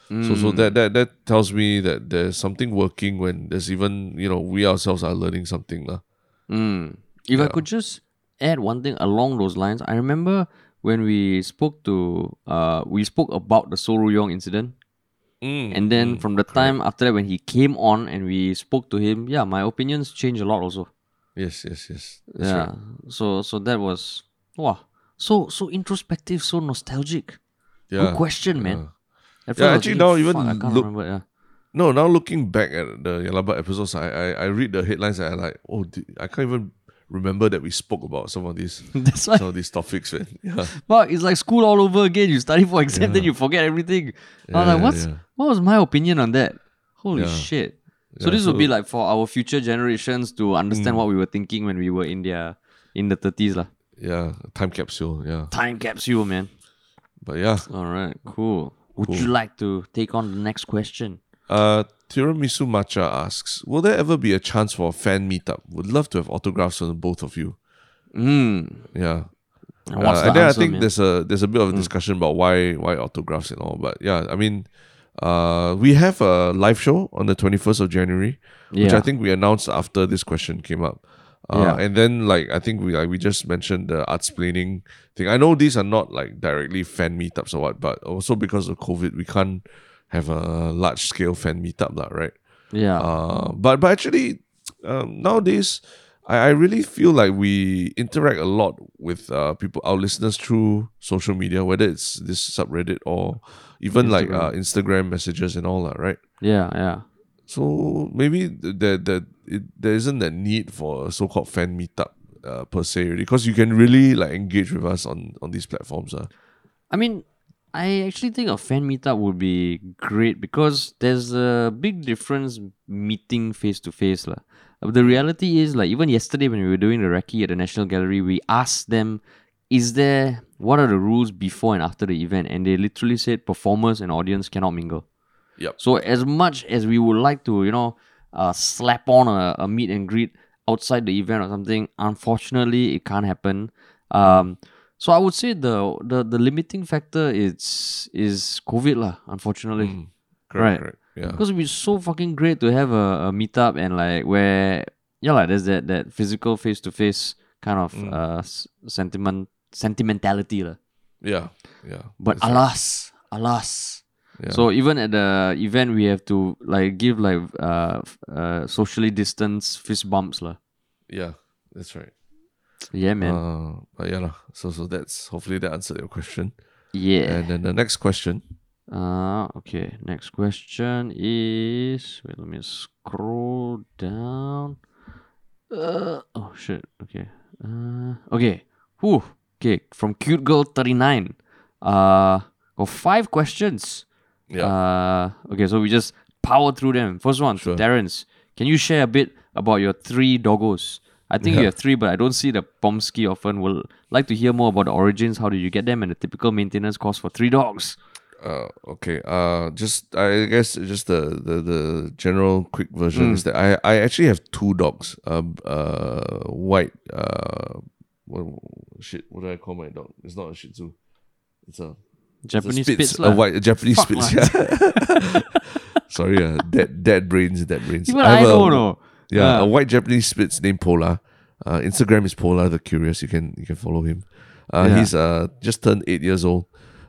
So so that, that that tells me that there's something working when there's even you know we ourselves are learning something. Mm. If I could just add one thing along those lines, I remember when we spoke to uh we spoke about the Soh Rui Yong incident. Mm, And then from the time after that when he came on and we spoke to him, yeah, my opinions changed a lot also. Yes, yes, yes. That's yeah. right. So so that was wow. So so introspective, so nostalgic. Yeah. Good question, man. Yeah, was actually now even fuck, I can't look- remember. Yeah. No, now looking back at the Yah Lah But episodes, I, I, I read the headlines and I like, oh, I can't even remember that we spoke about some of these That's why. some of these topics, man. Yeah. Fuck, it's like school all over again. You study for exam, then you forget everything. I was like, what's yeah. what was my opinion on that? Holy Yeah. shit. So Yeah, this will be like for our future generations to understand what we were thinking when we were in their in the thirties lah. Yeah, time capsule. Yeah, Time capsule, man. but yeah, All right, cool. Would Cool. you like to take on the next question? uh, Tiramisu Matcha asks, will there ever be a chance for a fan meetup? Would love to have autographs from both of you. Mm. Yeah, Uh, the and then answer, I think man? there's a there's a bit of a discussion about why why autographs and all. But yeah, I mean, uh, we have a live show on the 21st of January, which Yeah. I think we announced after this question came up. Uh, Yeah. And then like I think we like we just mentioned the Artsplaining thing. I know these are not like directly fan meetups or what, but also because of COVID, we can't have a large scale fan meetup, lah, right? Yeah. Uh, but but actually, um, nowadays, I, I really feel like we interact a lot with uh, people, our listeners through social media, whether it's this subreddit or even like uh, Instagram messages and all that, right? yeah, yeah. So maybe th- that that it, there isn't that need for a so-called fan meetup uh, per se, because you can really like engage with us on on these platforms. Uh. I mean, I actually think a fan meetup would be great because there's a big difference meeting face to face. The reality is, like, even yesterday when we were doing the recce at the National Gallery, we asked them, is there, what are the rules before and after the event? And they literally said performers and audience cannot mingle. Yep. So as much as we would like to, you know, uh, slap on a, a meet and greet outside the event or something, unfortunately, it can't happen. Um, so I would say the the, the limiting factor is is COVID lah. Unfortunately, Correct, Right. correct. Yeah. because it'd be so fucking great to have a, a meetup and like where yeah like there's that that physical face to face kind of uh sentiment sentimentality lah. Yeah. Yeah. But alas, alas. Yeah. So even at the event, we have to like give like uh, uh socially distanced fist bumps lah. Yeah. That's right. Yeah, man. Uh, but yeah, lah. so so that's hopefully that answered your question. yeah. And then the next question. Uh okay. Next question is wait. Let me scroll down. Uh oh shit. Okay. Uh okay. Whew. Okay. From cute girl thirty nine. Uh, got five questions. Yeah. Uh, okay, so we just power through them. First one, Sure. Terence. Can you share a bit about your three doggos? I think you have three, but I don't see the Pomsky often. Will like to hear more about the origins. How did you get them, and the typical maintenance cost for three dogs? uh, okay. Uh, just I guess just the the, the general quick version is that I I actually have two dogs. Um, uh, white. Uh, what, shit. What do I call my dog? It's not a Shih Tzu. It's a it's a Japanese Spitz, Spitz, a white a Japanese Fuck Spitz. Yeah. Sorry, uh, dead dead brains, dead brains. Even I a- don't know. Yeah, Yeah. a white Japanese Spitz named Polar. Uh, Instagram is Polar the Curious. You can you can follow him. Uh, Yeah. He's uh just turned eight years old,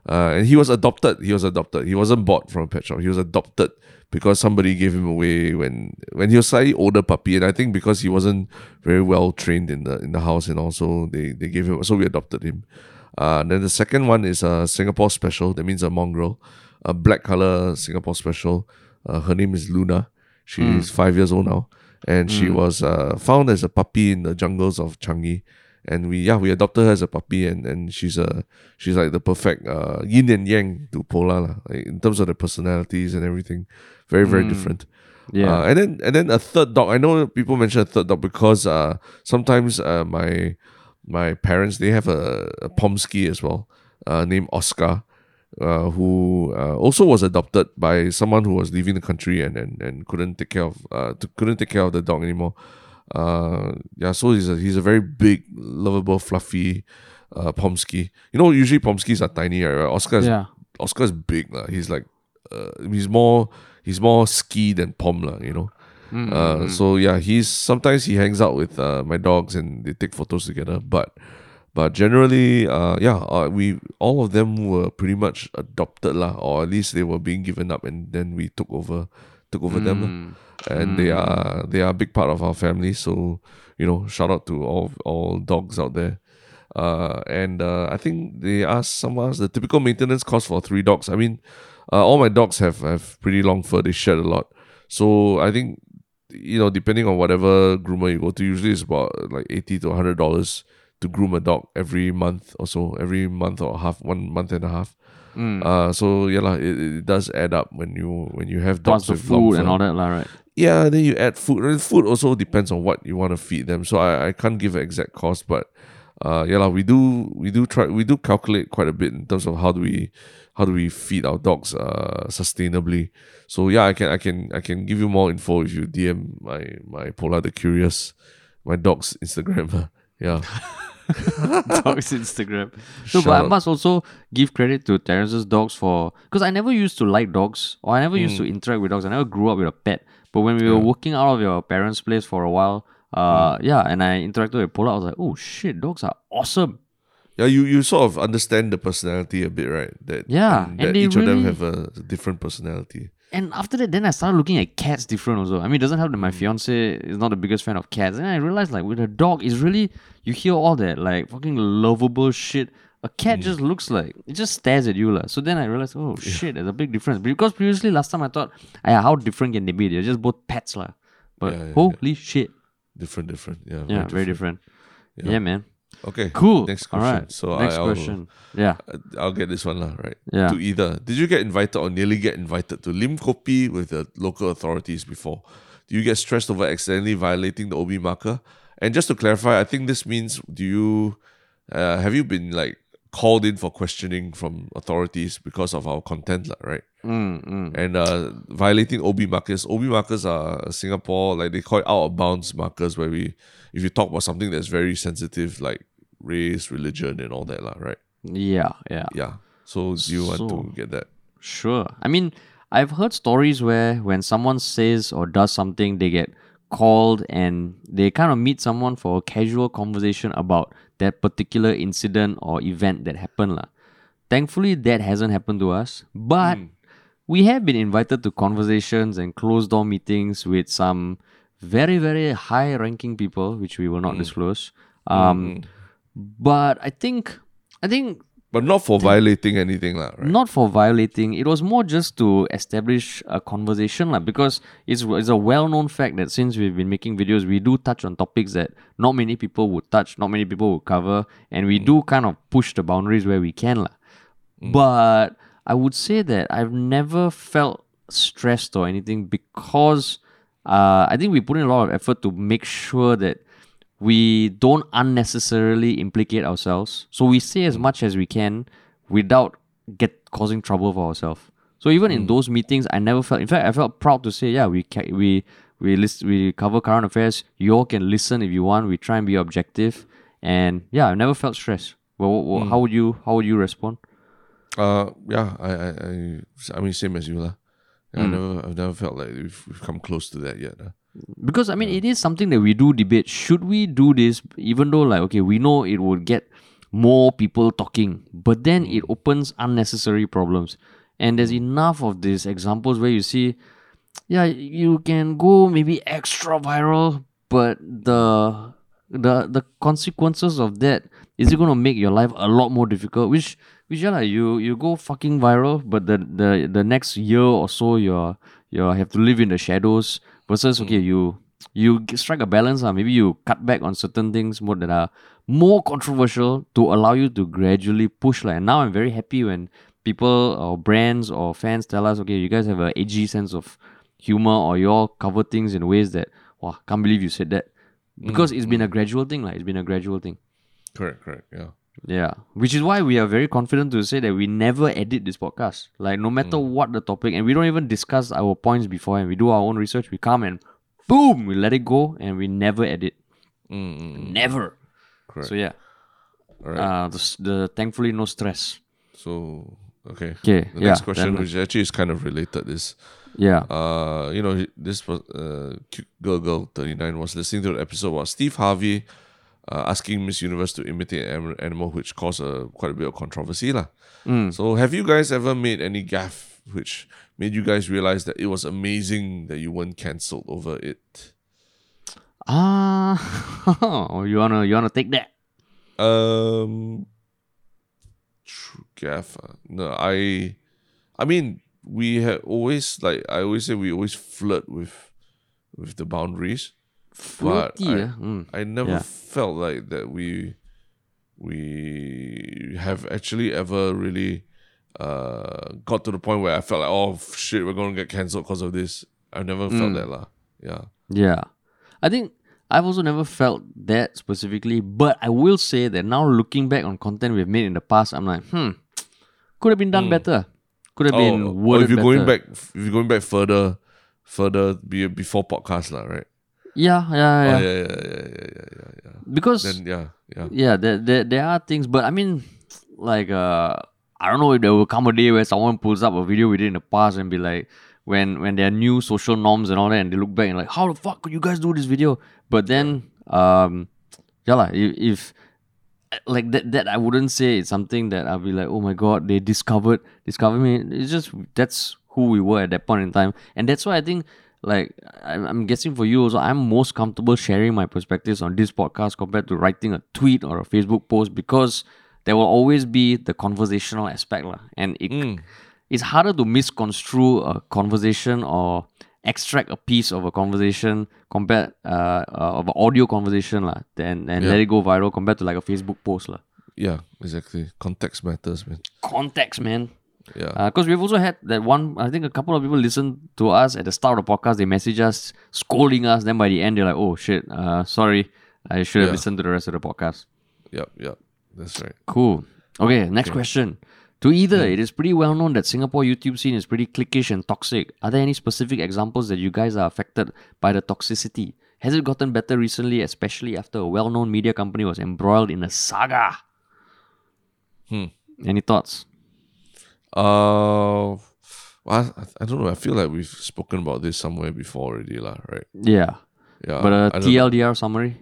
uh, and he was adopted. He was adopted. He wasn't bought from a pet shop. He was adopted because somebody gave him away when when he was slightly older puppy, and I think because he wasn't very well trained in the in the house, and also they they gave him so we adopted him. Uh, then the second one is a Singapore special. That means a mongrel, a black color Singapore special. Uh, her name is Luna. She's is five years old now, and she was uh, found as a puppy in the jungles of Changi. And we yeah we adopted her as a puppy, and, and she's a she's like the perfect uh, yin and yang to Polar like, in terms of the personalities and everything. Very very different. Yeah. Uh, and then and then a third dog. I know people mention a third dog because uh, sometimes uh, my my parents they have a, a Pomsky as well, uh, named Oscar, uh, who uh, also was adopted by someone who was leaving the country and and, and couldn't take care of uh, to, couldn't take care of the dog anymore. Uh, yeah, so he's a he's a very big, lovable, fluffy uh, Pomsky. You know, usually Pomskys are tiny, right? Oscar is yeah. Oscar is big lah. He's like, uh, he's more he's more ski than pom lah. You know. Mm, Uh, so yeah, he's sometimes he hangs out with uh, my dogs and they take photos together. But but generally, uh, yeah, uh, we all of them were pretty much adopted lah, or at least they were being given up, and then we took over took over them. lah. Mm. And they are they are a big part of our family. So you know, shout out to all all dogs out there. Uh, and uh, I think they asked someone else the typical maintenance cost for three dogs. I mean, uh, all my dogs have, have pretty long fur. They shed a lot. So I think, you know, depending on whatever groomer you go to, usually it's about like 80 to $100 to groom a dog every month or so, every month or half, one month and a half. Mm. Uh, so yeah, lah, it, it does add up when you when you have Plus dogs the with food and all that, lah, right? Yeah, then you add food. And food also depends on what you want to feed them. So I, I can't give an exact cost, but uh yeah, lah, we do we do try we do calculate quite a bit in terms of how do we how do we feed our dogs uh sustainably. So yeah, I can I can I can give you more info if you DM my my Polar the Curious, my dog's Instagram. yeah. dog's Instagram. No, Shout but I out. must also give credit to Terence's dogs for because I never used to like dogs or I never used to interact with dogs. I never grew up with a pet. But when we were working out of your parents' place for a while, uh, Hmm. yeah, and I interacted with Polar, I was like, oh shit, dogs are awesome. Yeah, you, you sort of understand the personality a bit, right? That Yeah, and and that they each of them really- have a different personality. And after that, then I started looking at cats different also. I mean, it doesn't help that my fiance is not the biggest fan of cats. And I realized, like, with a dog, it's really, you hear all that, like, fucking lovable shit. A cat Hmm. just looks like, it just stares at you. lah. So then I realized, oh shit, there's a big difference. Because previously, last time I thought, "Aya, how different can they be? They're just both pets. lah. But Yeah, yeah, yeah. holy shit. Different, different. Yeah, Yeah, very different. Yeah, man. Okay, Cool. Next All question. right. So Next I, I'll. Yeah. I'll get this one lah, right? Yeah. To either, did you get invited or nearly get invited to Lim Kopi with the local authorities before? Do you get stressed over accidentally violating the OB marker? And just to clarify, I think this means do you uh, have you been like called in for questioning from authorities because of our content, right? Mm, mm. and uh, violating OB markers. OB markers are Singapore, like they call it out of bounds markers, where we, if you talk about something that's very sensitive, like race, religion, and all that, lah, right? Yeah, yeah. Yeah. So do you want So- to get that? Sure. I mean, I've heard stories where when someone says or does something, they get called and they kind of meet someone for a casual conversation about that particular incident or event that happened. lah. Thankfully, that hasn't happened to us, but hmm. we have been invited to conversations and closed door meetings with some very, very high ranking people, which we will not hmm. disclose. Um, hmm, But I think, I think But not for violating anything, lah, right? not for violating. It was more just to establish a conversation, like, because it's, it's a well known fact that since we've been making videos, we do touch on topics that not many people would touch, not many people would cover, and we do kind of push the boundaries where we can. lah. But I would say that I've never felt stressed or anything because uh, I think we put in a lot of effort to make sure that we don't unnecessarily implicate ourselves. So we say as much as we can without get causing trouble for ourselves. So even in those meetings, I never felt. In fact, I felt proud to say, yeah, we ca- we we list we cover current affairs. You all can listen if you want. We try and be objective, and yeah, I never felt stressed. Well, well, how would you how would you respond? Uh, yeah, I, I, I, I mean, same as you, lah. Yeah, I Hmm. never, I've never felt like we've, we've come close to that yet. lah. Because I mean it is something that we do debate. Should we do this? Even though like okay, we know it would get more people talking, but then it mm. opens unnecessary problems. And there's mm. enough of these examples where you see, yeah, you can go maybe extra viral, but the the the consequences of that is it going to make your life a lot more difficult? Which which yeah, like, you you go fucking viral, but the the the next year or so you're you have to live in the shadows versus okay mm. you you strike a balance uh, maybe you cut back on certain things more that are more controversial to allow you to gradually push like and now i'm very happy when people or brands or fans tell us okay you guys have a edgy sense of humor or you all cover things in ways that wow can't believe you said that. Mm, because it's been mm. a gradual thing like it's been a gradual thing. Correct, correct. Yeah. Yeah, which is why we are very confident to say that we never edit this podcast. Like no matter what the topic, and we don't even discuss our points beforehand. We do our own research. We come and boom, we let it go, and we never edit. Mm, Never. correct. So yeah, All right. uh, the, the thankfully no stress. so, okay. Okay, The yeah, next question, which actually is kind of related, is Yeah, uh, you know, this was uh, cute girl girl thirty nine was listening to the episode about Steve Harvey uh, asking Miss Universe to imitate an animal, which caused a quite a bit of controversy, lah. Mm. So, have you guys ever made any gaff which made you guys realize that it was amazing that you weren't cancelled over it? ah, you wanna you wanna take that? Um, gaff. ah. No, I, I mean, we have always like I always say we always flirt with, with the boundaries. But I-. Mm. I never Yeah. felt like that we, we have actually ever really, uh, got to the point where I felt like oh shit we're gonna get cancelled because of this. I've never Mm. felt that lah. Yeah. Yeah. I think I've also never felt that specifically, but I will say that now looking back on content we've made in the past, I'm like, hmm, could have been done better. Could have been Oh, or if you're going back, if you're going back further, further be before podcast lah, right? Yeah, yeah, yeah. Oh, yeah, yeah, yeah, yeah, yeah, yeah, yeah. Because Then yeah, yeah. yeah, there, there there are things, but I mean, like uh, I don't know if there will come a day where someone pulls up a video we did in the past and be like, when when there are new social norms and all that, and they look back and like, how the fuck could you guys do this video? But then, um, yeah, lah, if, if like that, that I wouldn't say it's something that I'll be like, oh my god, they discovered discovered me. It's just that's who we were at that point in time, and that's why I think. Like I'm, I'm guessing for you also, I'm most comfortable sharing my perspectives on this podcast compared to writing a tweet or a Facebook post because there will always be the conversational aspect lah. and it, it's harder to misconstrue a conversation or extract a piece of a conversation compared uh, uh of an audio conversation lah, then and let it go viral compared to like a Facebook post lah. Yeah, exactly. Context matters, man. Context, man. Yeah. Because we've also had that one. I think a couple of people listened to us at the start of the podcast. They message us, scolding us. Then by the end, they're like, "Oh shit, uh, sorry, I should have Yeah. listened to the rest of the podcast." Yep, yep. That's right. Cool. Okay, next question. To either, it is pretty well known that Singapore YouTube scene is pretty cliquish and toxic. Are there any specific examples that you guys are affected by the toxicity? Has it gotten better recently, especially after a well-known media company was embroiled in a saga? Hmm. Any thoughts? Uh, well, I, I don't know. I feel like we've spoken about this somewhere before already, lah. Right? Yeah, Yeah. but a I don't. TLDR summary.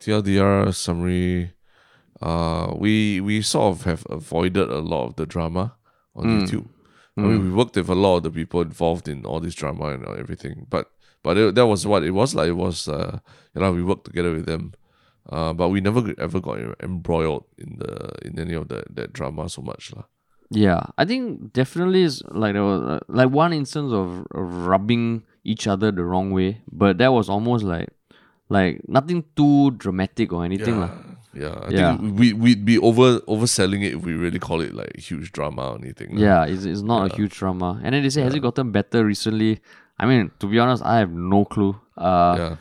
TLDR summary. Uh, we we sort of have avoided a lot of the drama on YouTube. I mean, we worked with a lot of the people involved in all this drama and everything, but but it, that was what it was like. It was uh, you know, we worked together with them, uh, but we never ever got embroiled in the in any of the that drama so much, lah. Yeah, I think definitely is like there was uh, like one instance of rubbing each other the wrong way, but that was almost like like nothing too dramatic or anything lah. Yeah, I Yeah. think we we'd be over overselling it if we really call it like huge drama or anything. lah. Yeah, it's, it's not a huge drama. And then they say, has it gotten better recently? I mean, to be honest, I have no clue. Uh, yeah,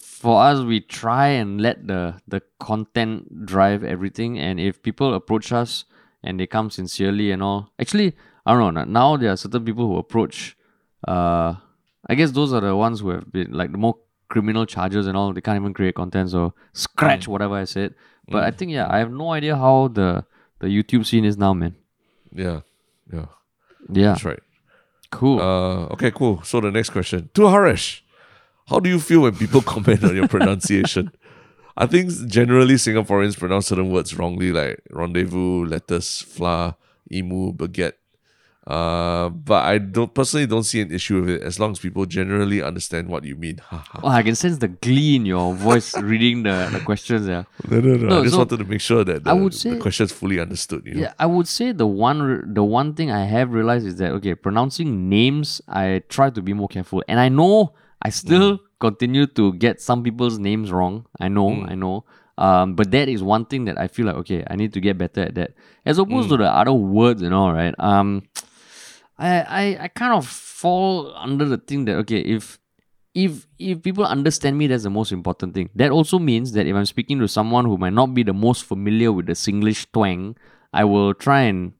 For us, we try and let the the content drive everything. And if people approach us and they come sincerely and all, actually, I don't know. Now there are certain people who approach. Uh, I guess those are the ones who have been like the more criminal charges and all. They can't even create content, so scratch whatever I said. But I think yeah, I have no idea how the the YouTube scene is now, man. yeah, yeah. Yeah, That's right. cool. Uh, okay, cool. So the next question to Harish, how do you feel when people comment on your pronunciation? I think generally Singaporeans pronounce certain words wrongly, like rendezvous, lettuce, flour, emu, baguette. Uh, but I don't personally don't see an issue with it as long as people generally understand what you mean. Oh, I can sense the glee in your voice reading the, the questions. Yeah, no, no, no. No, I just so wanted to make sure that the, I would say, the question's fully understood. You know? yeah. I would say the one the one thing I have realized is that okay, pronouncing names, I try to be more careful, and I know I still continue to get some people's names wrong. I know, I know. Um, but that is one thing that I feel like okay, I need to get better at that, as opposed to the other words and all right. Um, I, I I kind of fall under the thing that okay if if if people understand me that's the most important thing that also means that if i'm speaking to someone who might not be the most familiar with the singlish twang i will try and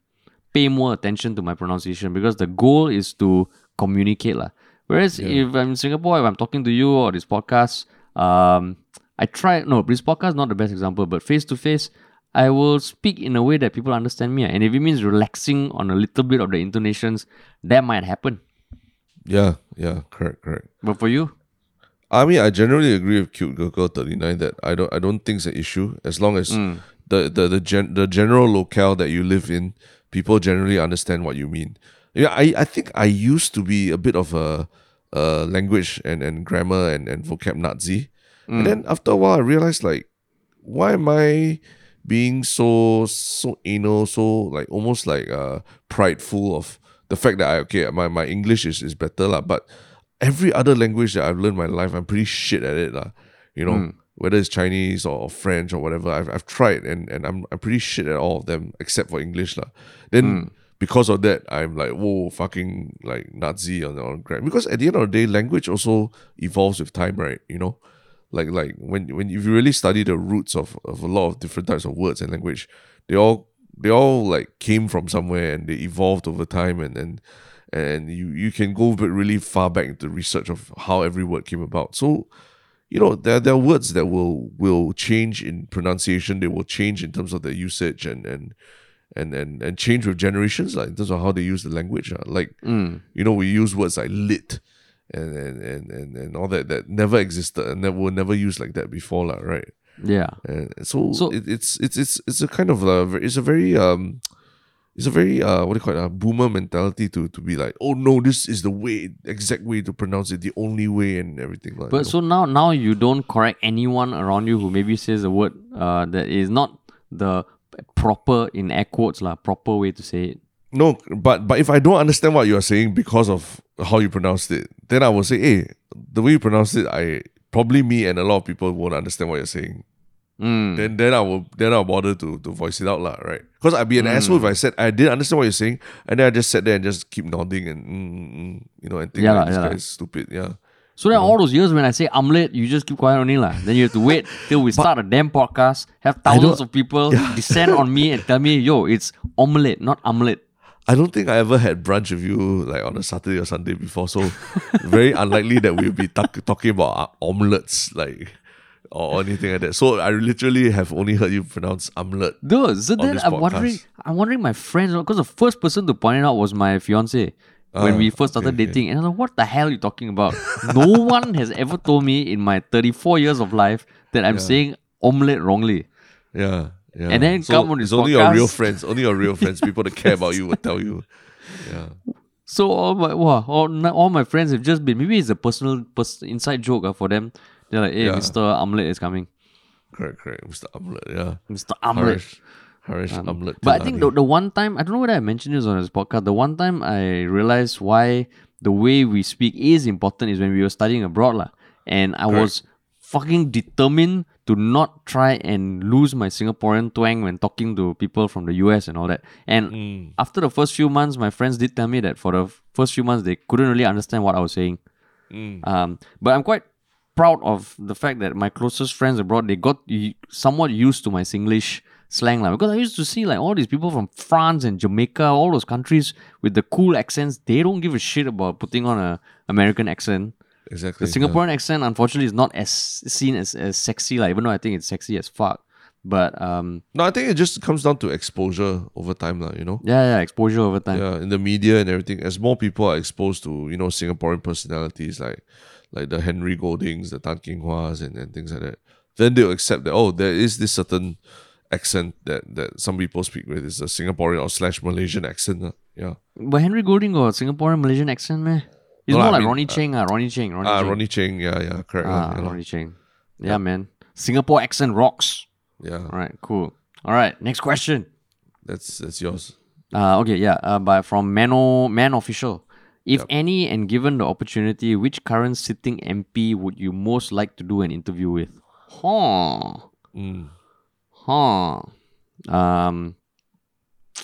pay more attention to my pronunciation because the goal is to communicate lah. Whereas if i'm in singapore if i'm talking to you or this podcast um i try no this podcast is not the best example but face to face I will speak in a way that people understand me. ah. And if it means relaxing on a little bit of the intonations, that might happen. yeah, yeah, correct, correct. But for you, I mean, I generally agree with Cute Girl Girl 39 that I don't I don't think it's an issue as long as Mm. the the the, gen, the general locale that you live in, people generally understand what you mean. Yeah, I, I think I used to be a bit of a, a language and, and grammar and, and vocab Nazi. Mm. And then after a while I realized like why am I being so so anal, so like almost like uh prideful of the fact that I okay, my, my English is, is better, lah, but every other language that I've learned in my life, I'm pretty shit at it. lah. You know, whether it's Chinese or French or whatever, I've, I've tried and, and I'm, I'm pretty shit at all of them except for English. lah. Then because of that, I'm like, whoa, fucking like Nazi on, on grammar. Because at the end of the day, language also evolves with time, right? You know? Like like when when if you really study the roots of, of a lot of different types of words and language, they all they all like came from somewhere and they evolved over time and and and you you can go bit really far back into research of how every word came about. So you know there, there are words that will will change in pronunciation they will change in terms of their usage and and and and, and change with generations like in terms of how they use the language uh. like you know we use words like lit and and, and and and all that that never existed and that were never used like that before lah, right Yeah. and so, So- it, it's it's it's it's a kind of a, it's a very um it's a very uh what do you call it a boomer mentality to to be like oh no this is the way exact way to pronounce it the only way and everything like But so now, now you don't correct anyone around you who maybe says a word uh, that is not the proper in air quotes lah proper way to say it. No, but but if I don't understand what you are saying because of how you pronounced it, then I will say, hey, the way you pronounce it, I probably me and a lot of people won't understand what you're saying. Mm. Then then I will then I'll bother to to voice it out lah, right? Because I'd be an asshole if Mm. I said I didn't understand what you're saying, and then I just sat there and just keep nodding and mm, mm, mm, you know and think Yeah like lah, this yeah guy lah. is stupid. Yeah. So then all those years when I say omelette, you just keep quiet only lah. Then you have to wait till we start a damn podcast, have thousands of people descend on me and tell me, yo, it's omelette, not omelette. I don't think I ever had brunch with you like on a Saturday or Sunday before, so very unlikely that we'll be talk- talking about omelets like or anything like that. So I literally have only heard you pronounce omelette. Dude, so then I'm wondering. I'm wondering my friends because the first person to point it out was my fiance when Ah, we first started okay, okay. dating, and I was like, "What the hell are you talking about?" no one has ever told me in my 34 years of life that I'm saying omelette wrongly. Yeah. Yeah. And then come on it's only your real friends, only your real friends, people that care about you will tell you. Yeah. So all my wow, all, all my friends have just been maybe it's a personal pers- inside joke uh, for them. They're like, "Hey, Yeah. Mr. Omelette is coming, Correct, correct. Mr. Omelette, yeah. Mr. Omelette." Harish. Harish Omelette. But I think the, the one time, I don't know whether I mentioned this on this podcast, the one time I realized why the way we speak is important is when we were studying abroad. lah. And I was fucking determined to not try and lose my Singaporean twang when talking to people from the US and all that. And Mm. after the first few months, my friends did tell me that for the f- first few months, they couldn't really understand what I was saying. Mm. Um, but I'm quite proud of the fact that my closest friends abroad they got y- somewhat used to my Singlish slang lah. Because I used to see like all these people from France and Jamaica, all those countries with the cool accents. They don't give a shit about putting on a American accent. exactly. The Singaporean accent, unfortunately, is not as seen as, as sexy. Like even though I think it's sexy as fuck. But um, No, I think it just comes down to exposure over time, lah, you know? yeah, yeah, exposure over time. Yeah, in the media and everything, as more people are exposed to, you know, Singaporean personalities like like the Henry Goldings, the Tan Kheng Huas and, and things like that, then they'll accept that, oh, there is this certain accent that, that some people speak with. It's a Singaporean or slash Malaysian accent. lah. Yeah. But Henry Golding got Singaporean Malaysian accent, man. He's No more I like mean, Ronny Chieng, ah, Ronny Chieng, Ronnie Ah, Cheng. Ronny Chieng, yeah, yeah, correct. Ah, yeah. Ronny Chieng. Yeah, man. Singapore accent rocks. yeah, All right, cool. All right, next question. that's that's yours. Uh, okay, yeah, uh, by from Mano Man Official. If any, and given the opportunity, which current sitting MP would you most like to do an interview with? Huh. Mm. Huh. Um.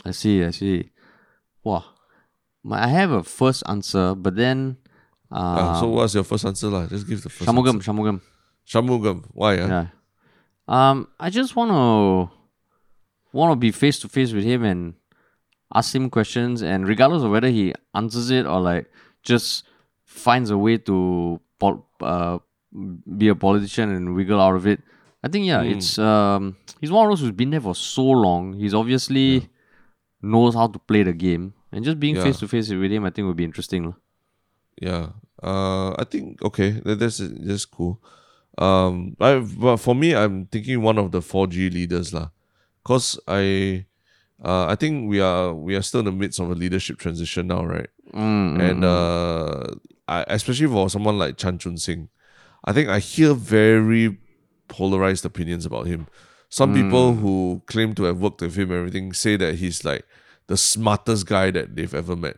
I see. I see. Wow. My, I have a first answer, but then. Ah, Uh, so what's your first answer? lah? Just give the first Shanmugam. answer. Shanmugam. Shanmugam. Why? ah? Yeah. Um, I just want to want to be face to face with him and ask him questions, and regardless of whether he answers it or like just finds a way to pol- uh, be a politician and wiggle out of it. I think yeah, it's um he's one of those who's been there for so long. He's obviously knows how to play the game, and just being face to face with him, I think would be interesting. Yeah. Uh, I think okay. That, that's that's cool. Um, I but for me, I'm thinking one of the 4G leaders lah, cause I, uh, I think we are we are still in the midst of a leadership transition now, right? Mm, And uh, I, especially for someone like Chan Chun Sing, I think I hear very polarized opinions about him. some people who claim to have worked with him and everything say that he's like the smartest guy that they've ever met.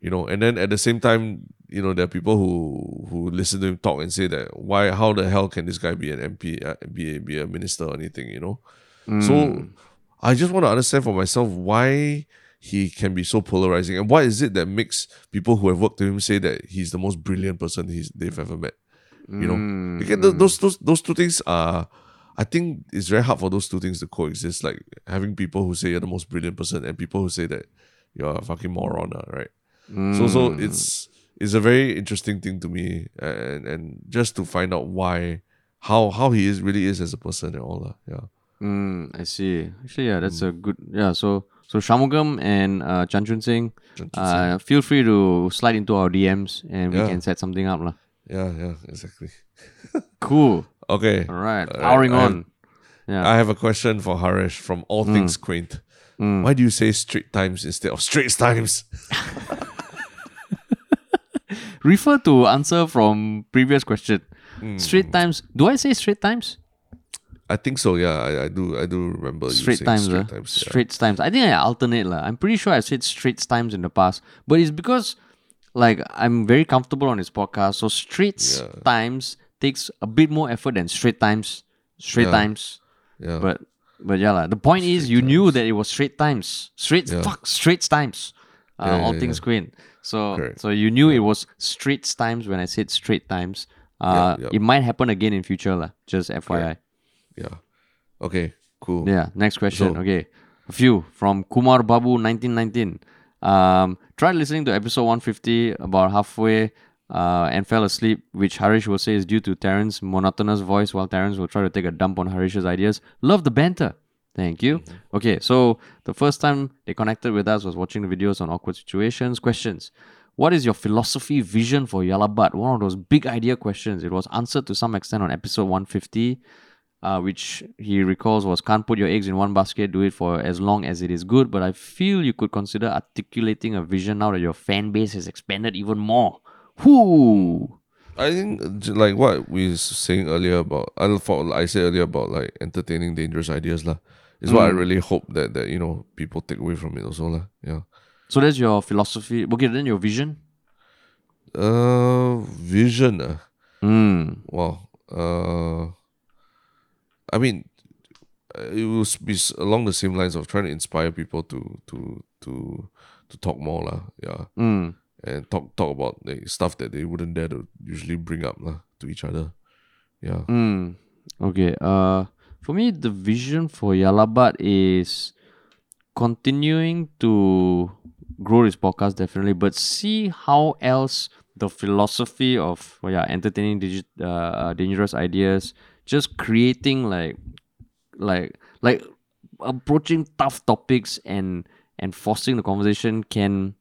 You know, and then at the same time, you know, there are people who who listen to him talk and say that why, how the hell can this guy be an MP, uh, be a, be a minister or anything? You know, so I just want to understand for myself why he can be so polarizing and what is it that makes people who have worked with him say that he's the most brilliant person he's they've ever met. You know, Again, th- those those those two things are. I think it's very hard for those two things to coexist. Like having people who say you're the most brilliant person and people who say that you're a fucking moron, ah, right? So so it's it's a very interesting thing to me, and and just to find out why, how how he is really is as a person and all that. Yeah. Mm, I see. Actually, yeah, that's Mm. a good. Yeah, so so Shanmugam and uh, Chan Chun Sing, Chun Chun uh, feel free to slide into our DMs and we Yeah. can set something up, lah. Yeah, yeah, exactly. Cool. Okay. All right, powering I- on. Yeah. I have a question for Harish from All Things Quaint. Why do you say Straight Times instead of straight Times? Refer to answer from previous question. Hmm. Straight times. Do I say straight times? I think so. Yeah, I, I do. I do remember you Straight times. Straight uh, Times. yeah. Straight times. I think I alternate lah. I'm pretty sure I've said straight times in the past, but it's because like I'm very comfortable on this podcast. So straight Yeah. times takes a bit more effort than straight times. Straight Yeah. times. Yeah. But but yeah, lah. the point is you knew that it was straight times. Straight Yeah. fuck straight times. Uh, all things queen. So Correct. so you knew it was straight times when I said straight times. Uh. It might happen again in future, lah. Just FYI. yeah. Okay. Cool. Yeah, next question. So- okay. A few from Kumar Babu 1919. Um, tried listening to episode 150 about halfway uh, and fell asleep, which Harish will say is due to Terence's monotonous voice while Terence will try to take a dump on Harish's ideas. Love the banter. Thank you. Okay, so the first time they connected with us was watching the videos on awkward situations. Questions. What is your philosophy vision for Yah Lah But? One of those big idea questions. It was answered to some extent on episode 150 uh, which he recalls was can't put your eggs in one basket, do it for as long as it is good. But I feel you could consider articulating a vision now that your fan base has expanded even more. Whoo! I think like what we was saying earlier about I thought I said earlier about like entertaining dangerous ideas lah. Is what I really hope that that you know people take away from it also lah. Yeah. So that's your philosophy. Okay, then your vision. Uh, vision. Uh, Mm. wow. Uh, I mean, uh, it will be along the same lines of trying to inspire people to to to to talk more lah. Yeah. Mm. And talk talk about like, stuff that they wouldn't dare to usually bring up lah to each other. Yeah. Mm. Okay. Uh, for me, the vision for Yah Lah But is continuing to grow this podcast definitely, but see how else the philosophy of well, yeah entertaining digi- uh, dangerous ideas, just creating like like like approaching tough topics and and forcing the conversation can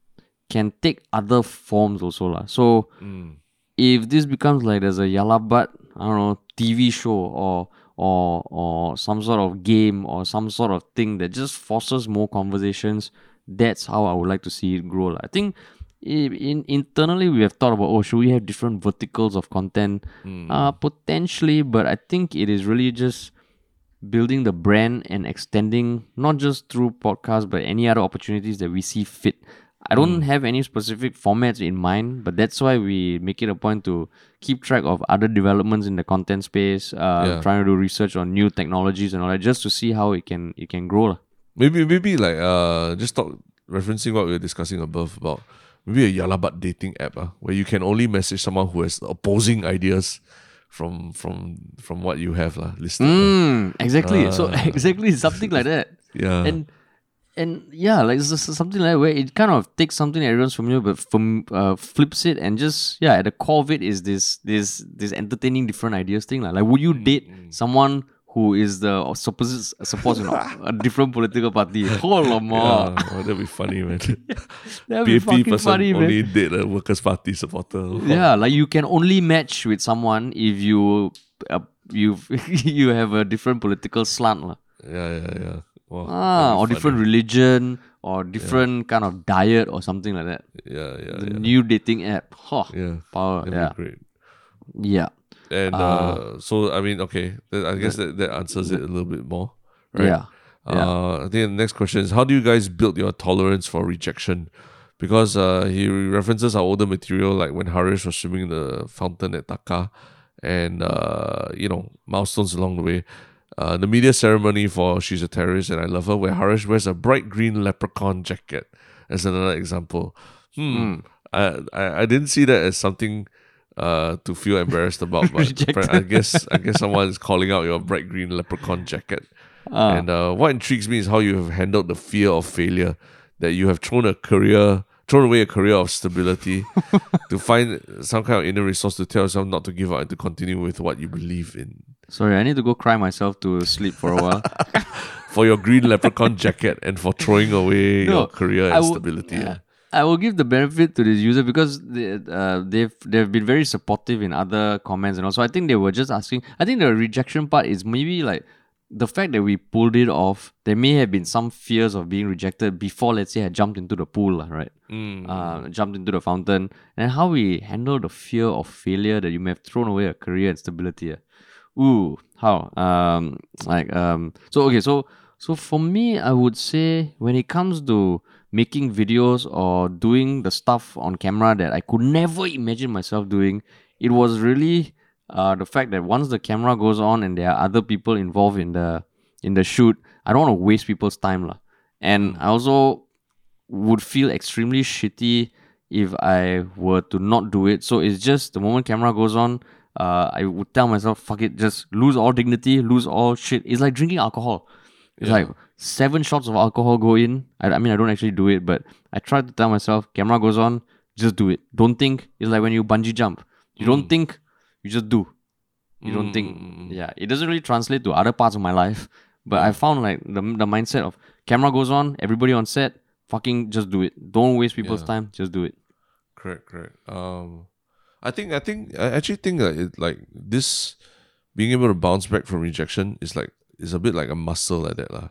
can take other forms also lah. So mm. if this becomes like there's a Yah Lah But, I don't know, TV show or or or some sort of game or some sort of thing that just forces more conversations, that's how I would like to see it grow. lah. I think in internally we have thought about oh should we have different verticals of content? Uh potentially, but I think it is really just building the brand and extending not just through podcasts but any other opportunities that we see fit. I don't have any specific formats in mind, but that's why we make it a point to keep track of other developments in the content space, uh, Yeah. trying to do research on new technologies and all that, just to see how it can it can grow. Maybe maybe like uh just talk referencing what we were discussing above about maybe a Yah Lah But dating app uh, where you can only message someone who has opposing ideas from from from what you have lah listed. Mm, exactly. so Ah. exactly something like that. Yeah. and and yeah, like it's something like where it kind of takes something that everyone's familiar, but from uh, flips it and just yeah, at the core of it is this this this entertaining different ideas thing. Like, like would you date someone who is the supposed supposed you know, a different political party? Oh yeah, oh, that'd be funny, man. That'd be fucking person funny, man. only date a Workers' Party supporter. Yeah, like you can only match with someone if you uh, you you have a different political slant. lah. yeah, yeah, yeah. Wow, Ah, or be different religion or different kind of diet or something like that. Yeah, yeah, The yeah. new dating app. Huh. yeah. Power. That'd Yeah. be great. Yeah. And uh, so I mean, okay, I guess that, that answers it a little bit more. right? Yeah. Yeah. Uh, I think the next question is how do you guys build your tolerance for rejection? Because uh, he references our older material, like when Harish was swimming in the fountain at Taka, and uh, you know milestones along the way. Uh, the media ceremony for She's a Terrorist and I Love Her, where Harish wears a bright green leprechaun jacket, as another example. Hmm. I, I I didn't see that as something uh, to feel embarrassed about, but. I guess I guess someone is calling out your bright green leprechaun jacket. Ah. And uh, what intrigues me is how you have handled the fear of failure, that you have thrown a career, thrown away a career of stability to find some kind of inner resource to tell yourself not to give up and to continue with what you believe in. Sorry, I need to go cry myself to sleep for a while. For your green leprechaun jacket and for throwing away No, your career and would- stability. yeah. I will give the benefit to this user because they, uh, they've they've been very supportive in other comments and also I think they were just asking. I think the rejection part is maybe like the fact that we pulled it off. There may have been some fears of being rejected before, let's say, I jumped into the pool, right? Mm. Uh, jumped into the fountain, and how we handle the fear of failure that you may have thrown away a career and stability. ah. Ooh, how? Um, like um, so okay, so so for me, I would say when it comes to making videos or doing the stuff on camera that I could never imagine myself doing, it was really uh, the fact that once the camera goes on and there are other people involved in the in the shoot, I don't want to waste people's time lah. And I also would feel extremely shitty if I were to not do it. So it's just the moment camera goes on, uh, I would tell myself, fuck it, just lose all dignity, lose all shit. It's like drinking alcohol. It's like seven shots of alcohol go in. I, I mean, I don't actually do it, but I try to tell myself, camera goes on, just do it. Don't think. It's like when you bungee jump. You don't hmm. think, you just do. You don't think. Hmm. Yeah, it doesn't really translate to other parts of my life. But I hmm. found like the, the mindset of camera goes on, everybody on set, fucking just do it. Don't waste people's Yeah. time, just do it. Correct, correct. Um, I think, I think, I actually think that it like this being able to bounce back from rejection is like is a bit like a muscle like that lah,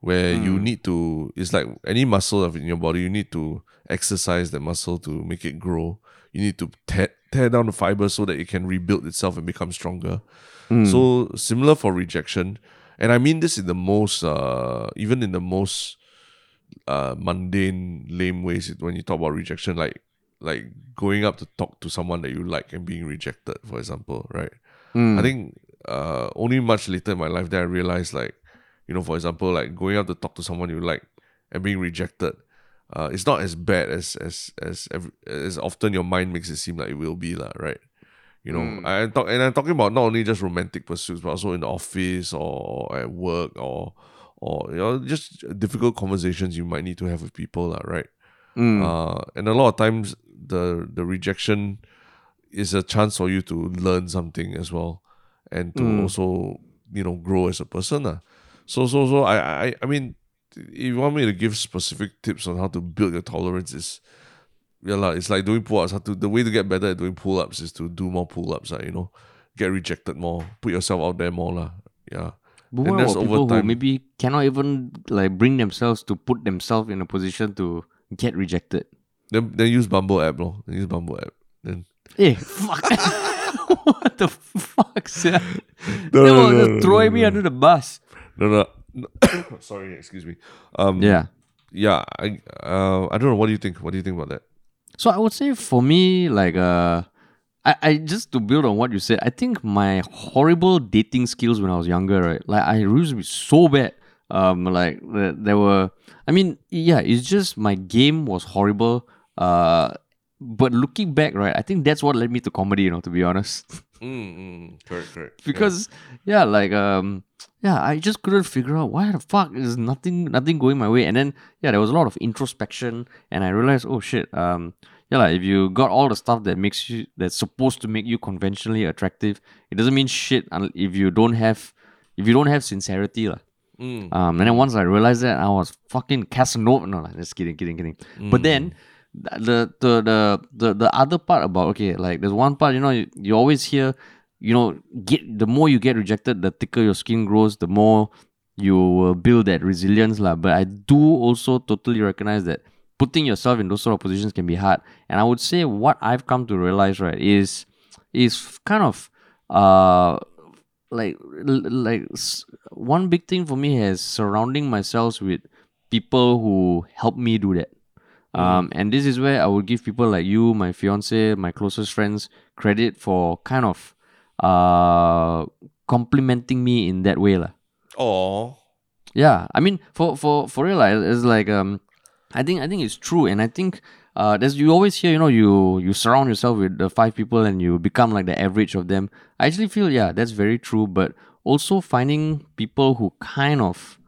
where you need to. It's like any muscle of in your body, you need to exercise that muscle to make it grow. You need to tear, tear down the fiber so that it can rebuild itself and become stronger. So similar for rejection, and I mean this in the most, uh, even in the most uh, mundane, lame ways when you talk about rejection, like like going up to talk to someone that you like and being rejected, for example, right? I think uh, only much later in my life that I realized, like, you know, for example, like going up to talk to someone you like and being rejected, uh, it's not as bad as as as every, as often your mind makes it seem like it will be, lah, right? You know, I talk and I'm talking about not only just romantic pursuits, but also in the office or at work or or you know just difficult conversations you might need to have with people, lah, right? Uh, and a lot of times the the rejection is a chance for you to learn something as well, and to mm. also you know grow as a person, lah. So so so I I I mean, if you want me to give specific tips on how to build your tolerance is. Yeah, lah. it's like doing pull ups. How to the way to get better at doing pull ups is to do more pull ups, ah, you know. Get rejected more, put yourself out there more, lah. Yeah. But And what that's people who maybe cannot even like bring themselves to put themselves in a position to get rejected? Then then use Bumble app, lor. Then use Bumble app. Then Hey, fuck. what the fuck, sir? No, they no, were no, just no, throwing me under the bus. no no, no. sorry, excuse me. Um Yeah. yeah, I uh I don't know. What do you think? What do you think about that? So I would say for me, like uh I, I just to build on what you said, I think my horrible dating skills when I was younger, right? Like I used to be so bad. Um like there, there were I mean, yeah, it's just my game was horrible. Uh but looking back, right, I think that's what led me to comedy, you know, to be honest. Mm, mm, correct, correct. because yeah. like um yeah i just couldn't figure out why the fuck is nothing nothing going my way and then yeah there was a lot of introspection and i realized oh shit um yeah like, if you got all the stuff that makes you that's supposed to make you conventionally attractive it doesn't mean shit if you don't have if you don't have sincerity lah. Mm. Um, and then once I realized that, I was fucking Casanova. No, like, just kidding, kidding, kidding. But then the, the the the the other part about okay, like there's one part you know you, you always hear, you know, get the more you get rejected, the thicker your skin grows, the more you will build that resilience lah. But I do also totally recognize that putting yourself in those sort of positions can be hard. And I would say what I've come to realize right is is kind of uh like like one big thing for me is surrounding myself with people who help me do that. Um, and this is where I would give people like you, my fiance, my closest friends, credit for kind of uh complimenting me in that way, lah. Oh, Yeah, I mean, for for for real, like, it's like um, I think I think it's true, and I think uh, there's you always hear, you know, you you surround yourself with the five people and you become like the average of them. I actually feel yeah, that's very true, but also finding people who kind of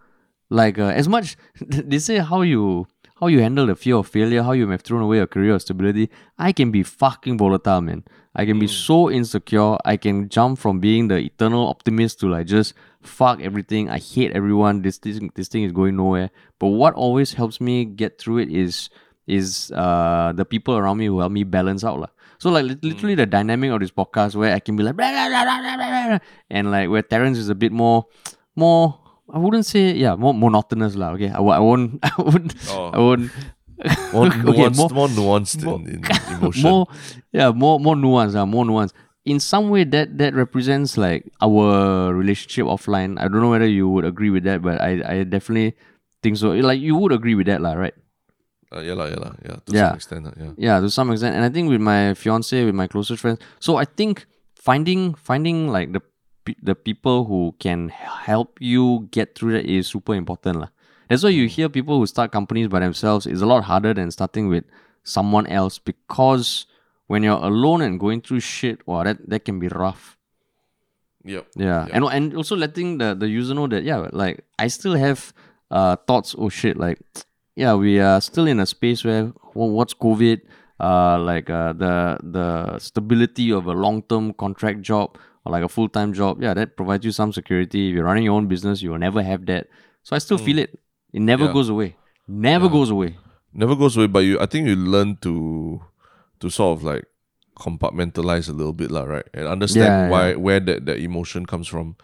like uh, as much they say how you how you handle the fear of failure, how you may have thrown away your career of stability. I can be fucking volatile, man. I can be so insecure. I can jump from being the eternal optimist to like just fuck everything. I hate everyone. This this this thing is going nowhere. But what always helps me get through it is is uh the people around me who help me balance out lah. So like lit- literally the dynamic of this podcast where I can be like blah, blah, blah, and like where Terence is a bit more more I wouldn't say yeah more monotonous lah. Okay, I, I won't I won't Oh. I won't more Okay, nuanced, more- more, nuanced more- in, in emotion. more yeah more more nuance uh, more nuance in some way that that represents like our relationship offline i don't know whether you would agree with that but i i definitely think so like you would agree with that lah right Uh, yeah, lah, yeah, lah, yeah. To Yeah. some extent, lah, yeah. yeah to some extent and i think with my fiance with my closest friends so i think finding finding like the the people who can help you get through that is super important lah. that's why you hear people who start companies by themselves is a lot harder than starting with someone else because when you're alone and going through shit wow that, that can be rough Yep. yeah, and and also letting the the user know that yeah, like I still have uh thoughts. Oh shit, like yeah, we are still in a space where wha- what's COVID, uh, like uh the the stability of a long term contract job or like a full time job. Yeah, that provides you some security. If you're running your own business, you will never have that. So I still hmm. feel it. It never Yeah. goes away. Never goes away. Never goes away, but you. I think you learn to, to sort of like compartmentalize a little bit, lah, right? And understand Yeah, why where that, that emotion comes from.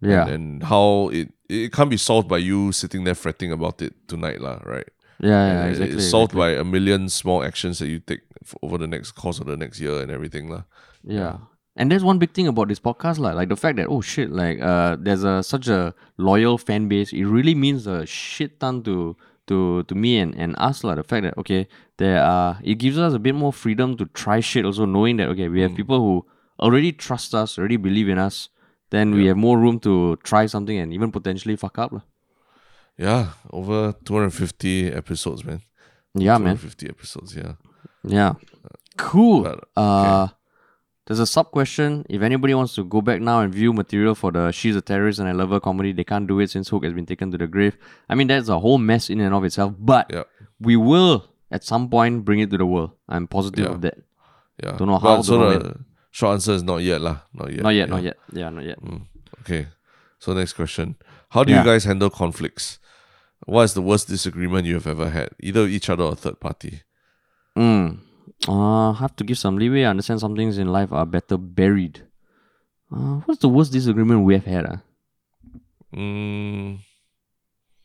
Yeah. And, and how it it can't be solved by you sitting there fretting about it tonight, lah, right? Yeah, yeah, exactly. It's solved exactly. by a million small actions that you take over the next course of the next year and everything, lah. Yeah. And there's one big thing about this podcast, like, like the fact that oh shit, like uh there's a such a loyal fan base. It really means a shit ton to to to me and, and us, like the fact that okay, there are it gives us a bit more freedom to try shit also knowing that okay, we have people who already trust us, already believe in us, then we have more room to try something and even potentially fuck up. lah. Yeah, over 250 episodes, man. Yeah, man. 250 episodes, yeah. Yeah. Cool. But, Uh, there's a sub question. If anybody wants to go back now and view material for the She's a Terrorist and I Love Her comedy, they can't do it since HOOQ has been taken to the grave. I mean, that's a whole mess in and of itself, but we will at some point bring it to the world. I'm positive Yeah. of that. Yeah. Don't know But how, So don't know the short answer is not yet, lah. Not yet. Not yet, yeah. not yet. Yeah, not yet. Okay. So next question. How do Yeah. you guys handle conflicts? What is the worst disagreement you have ever had? Either each other or third party. Mm. Uh, have to give some leeway. I understand some things in life are better buried. Uh, what's the worst disagreement we have had? Uh? Mm,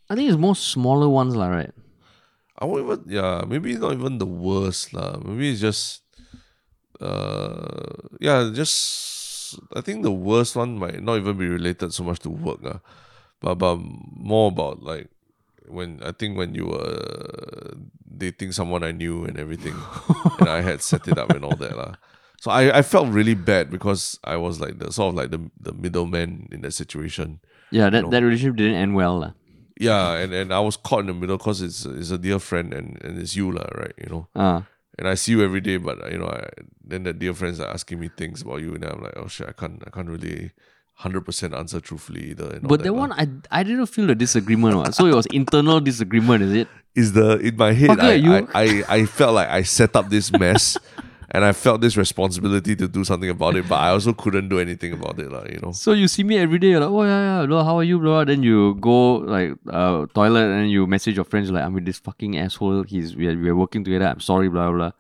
I think it's more smaller ones, lah, right? I won't even yeah, maybe not even the worst lah. Maybe it's just uh yeah, just I think the worst one might not even be related so much to work uh, but but more about like when I think when you were dating someone I knew and everything and I had set it up and all that lah. So I, I felt really bad because I was like the sort of like the the middleman in that situation. Yeah, that, that relationship didn't end well. lah. Yeah, and, and I was caught in the middle because it's it's a dear friend and, and it's you lah, right? You know, Uh, and I see you every day, but you know, I, then the dear friends are asking me things about you, and I'm like, oh shit, I can't I can't really hundred percent answer truthfully either. And But that that one, I, I didn't feel the disagreement. So it was internal disagreement, is it? is the in my head. Fucker, I, you- I, I I felt like I set up this mess, and I felt this responsibility to do something about it, but I also couldn't do anything about it, lah. You know. So you see me every day, you're like, oh yeah, yeah, how are you, bro? Then you go like uh toilet and you message your friends like, I'm with this fucking asshole. He's we are, we are working together. I'm sorry, blah blah.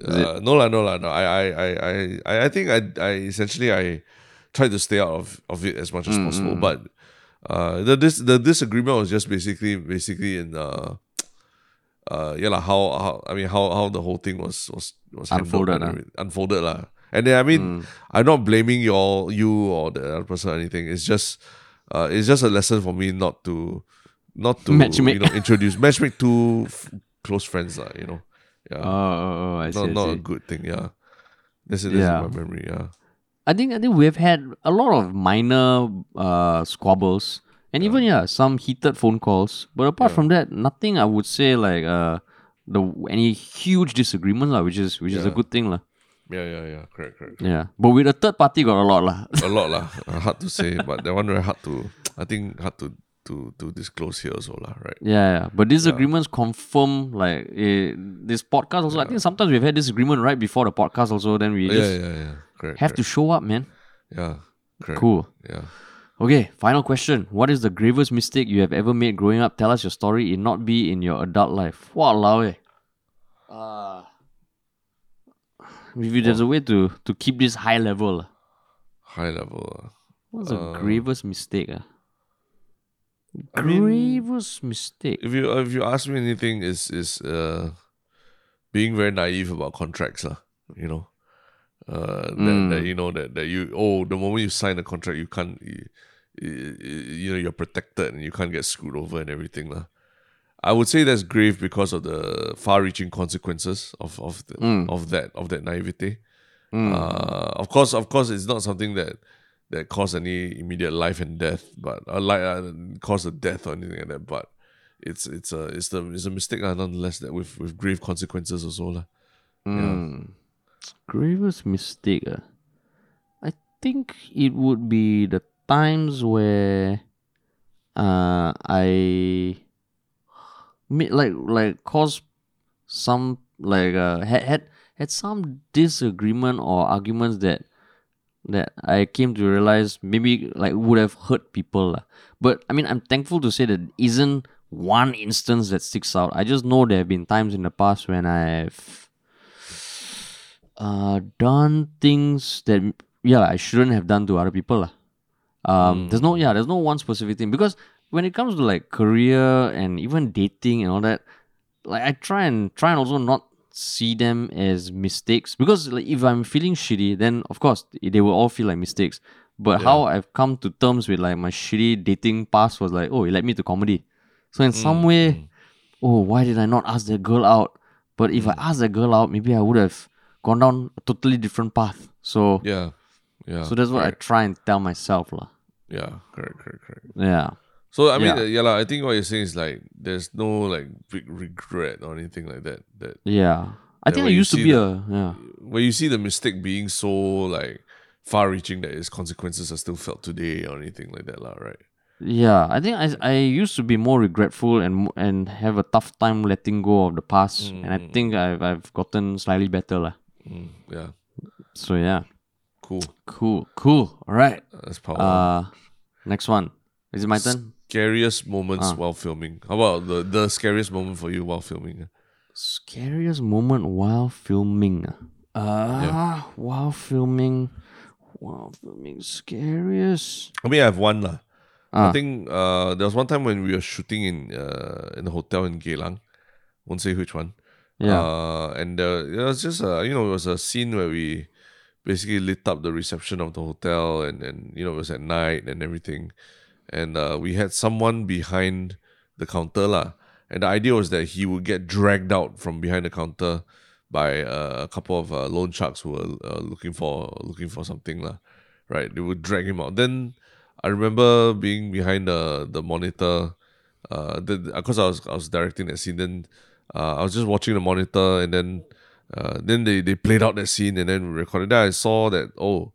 Uh, no lah, no lah, no. I, I, I, I, I- I think I, I essentially I tried to stay out of, of it as much as possible. But uh, the this the disagreement was just basically basically in uh, uh, yeah lah. How, how I mean how how the whole thing was was was Unfolded, and ah. everything- unfolded lah. And then I mean, I'm not blaming you all, you or the other person or anything. It's just, uh, it's just a lesson for me not to, not to Matchmake. you know introduce matchmake two f- close friends, uh, you know. Yeah, Oh, oh, oh, I see. not I not a good thing. Yeah, that's it. That's Yeah. in my memory. Yeah, I think I think we've had a lot of minor uh, squabbles and even yeah some heated phone calls. But apart from that, nothing I would say like uh the any huge disagreements lah, which is which is a good thing lah. yeah, yeah, yeah. Correct, correct. Yeah, but with a third party got a lot lah. a lot lah. Uh, hard to say, but that one very hard to. I think hard to to to disclose here also lah. Right. Yeah, yeah. but disagreements confirm like eh, this podcast also. I think sometimes we've had disagreement right before the podcast also. Then we Yeah, just yeah, yeah. Correct. have to show up, man. Yeah. Correct. Cool. Yeah. Okay, final question. What is the gravest mistake you have ever made growing up? Tell us your story. It not be in your adult life. Walao eh. Uh, maybe there's a way to to keep this high level. ah. High level. Uh, What's the Uh, gravest mistake? ah? I mean- gravest mistake. if you if you ask me anything, is is uh being very naive about contracts lah. You know. Uh, that, Mm. that you know that, that you oh the moment you sign a contract you can't you, you, know you're protected and you can't get screwed over and everything lah. I would say that's grave because of the far-reaching consequences of of the, Mm. of that of that naivety. Mm. Uh, of course, of course, it's not something that that caused any immediate life and death, but uh, like uh, cause a death or anything like that. But it's it's a it's the it's a mistake uh, nonetheless that with with grave consequences also lah. Mm. Gravest mistake. ah. I think it would be the times where uh, I made like like caused some like uh, had had had some disagreement or arguments that that I came to realize maybe like would have hurt people. But I mean I'm thankful to say that isn't one instance that sticks out. I just know there have been times in the past when I've uh done things that yeah I shouldn't have done to other people. lah. Um there's no yeah, there's no one specific thing because when it comes to like career and even dating and all that, like I try and try and also not see them as mistakes because like if I'm feeling shitty, then of course they will all feel like mistakes. But how I've come to terms with like my shitty dating past was like, oh, it led me to comedy. So in some way, oh, why did I not ask that girl out? But if I asked that girl out, maybe I would have gone down a totally different path. So Yeah, yeah. so that's what I try and tell myself, lah. yeah, correct, correct, correct. Yeah. So I mean, Yeah. yeah, yeah lah, I think what you're saying is like there's no like big regret or anything like that. That Yeah. I think I used to be the- a yeah. where you see the mistake being so like far-reaching that its consequences are still felt today or anything like that, lah. Right? Yeah, I think I I used to be more regretful and and have a tough time letting go of the past, and I mm. think I've I've gotten slightly better lah. Mm, yeah, So yeah, cool. cool, cool. All right. That's power. Uh, next one. Is it my turn? scariest moments Ah. while filming. How about the the scariest moment for you while filming? Scariest moment while filming. ah. Uh, while filming, while filming, scariest. I mean, I have one lah. Ah. I think uh, there was one time when we were shooting in uh, in a hotel in Geylang. Won't say which one. Yeah. Uh, and uh, it was just a, you know it was a scene where we basically lit up the reception of the hotel and and you know it was at night and everything, and uh, we had someone behind the counter lah. And the idea was that he would get dragged out from behind the counter by uh, a couple of uh, loan sharks who were uh, looking for looking for something lah. Right, they would drag him out. Then I remember being behind the the monitor, uh, because I was I was directing that scene. Then uh, I was just watching the monitor, and then uh, then they they played out that scene, and then we recorded. Then I saw that oh,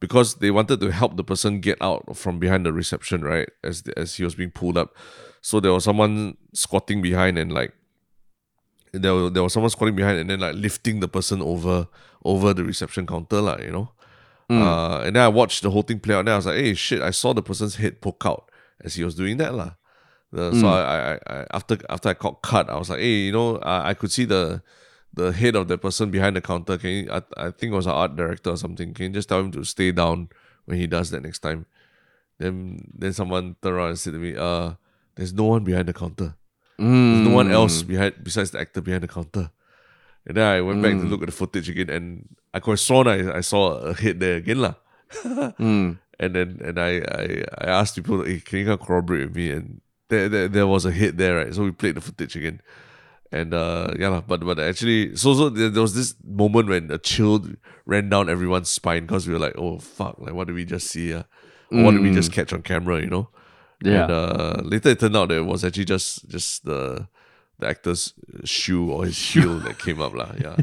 because they wanted to help the person get out from behind the reception, right? As as he was being pulled up, so there was someone squatting behind and like there was, there was someone squatting behind and then like lifting the person over over the reception counter, lah, you know. Uh, and then I watched the whole thing play out. And I was like, "Hey, shit!" I saw the person's head poke out as he was doing that, lah. The- So I, I, I, after after I got cut, I was like, "Hey, you know, I, I could see the the head of the person behind the counter. Can you? I, I think it was an art director or something. Can you just tell him to stay down when he does that next time?" Then then someone turned around and said to me, "Uh, there's no one behind the counter." There's no one else behind besides the actor behind the counter. And then I went back to look at the footage again, and I could sworn I, I saw a hit there again lah. Mm. And then and I, I I asked people, hey, can you corroborate with me? And there, there there was a hit there, right? So we played the footage again. And uh yeah, but but actually so so there, there was this moment when a chill ran down everyone's spine because we were like, oh fuck, like what did we just see? Uh? Or what did we just catch on camera, you know? Yeah. And uh, later it turned out that it was actually just just the the actor's shoe or his heel that came up lah. Yeah.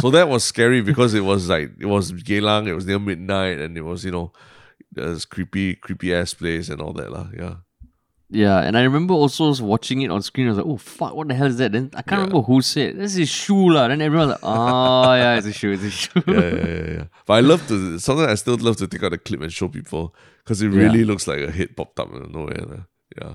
so that was scary because it was like it was Geylang, it was near midnight, and it was you know this creepy creepy ass place and all that lah. Yeah. Yeah, and I remember also watching it on screen. I was like, "Oh fuck, what the hell is that?" Then I can't Yeah. remember who said this is shoe lah. Then everyone was like, "Oh yeah, it's a shoe, it's a shoe." Yeah, yeah, yeah, yeah. But I love to sometimes I still love to take out the clip and show people because it really looks like a hit popped up out of nowhere. Yeah.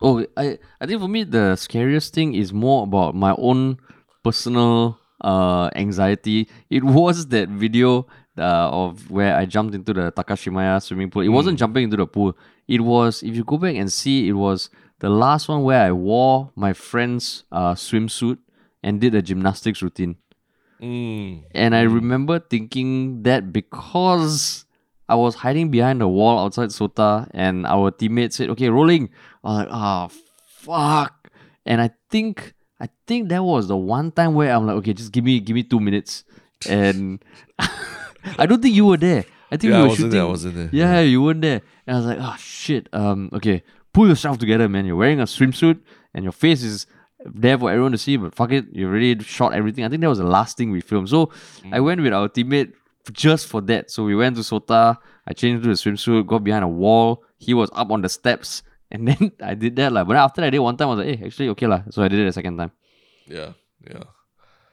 Oh, I I think for me the scariest thing is more about my own personal uh anxiety. It was that video uh, of where I jumped into the Takashimaya swimming pool. It wasn't jumping into the pool. It was if you go back and see, it was the last one where I wore my friend's uh, swimsuit and did a gymnastics routine. Mm. And I remember thinking that because I was hiding behind a wall outside Sota and our teammate said, okay, rolling. I was like, ah, fuck. And I think I think that was the one time where I'm like, okay, just give me give me two minutes. And I don't think you were there. I think Yeah, we I were wasn't shooting. there, I wasn't there. Yeah, you weren't there. And I was like, oh shit. Um, okay, pull yourself together, man. You're wearing a swimsuit and your face is there for everyone to see, but fuck it, you already shot everything. I think that was the last thing we filmed. So I Mm. went with our teammate just for that. So we went to Sota, I changed to the swimsuit, got behind a wall. He was up on the steps, and then I did that. Like, but after I did one time, I was like, hey, actually, okay. lah. So I did it a second time. Yeah. Yeah.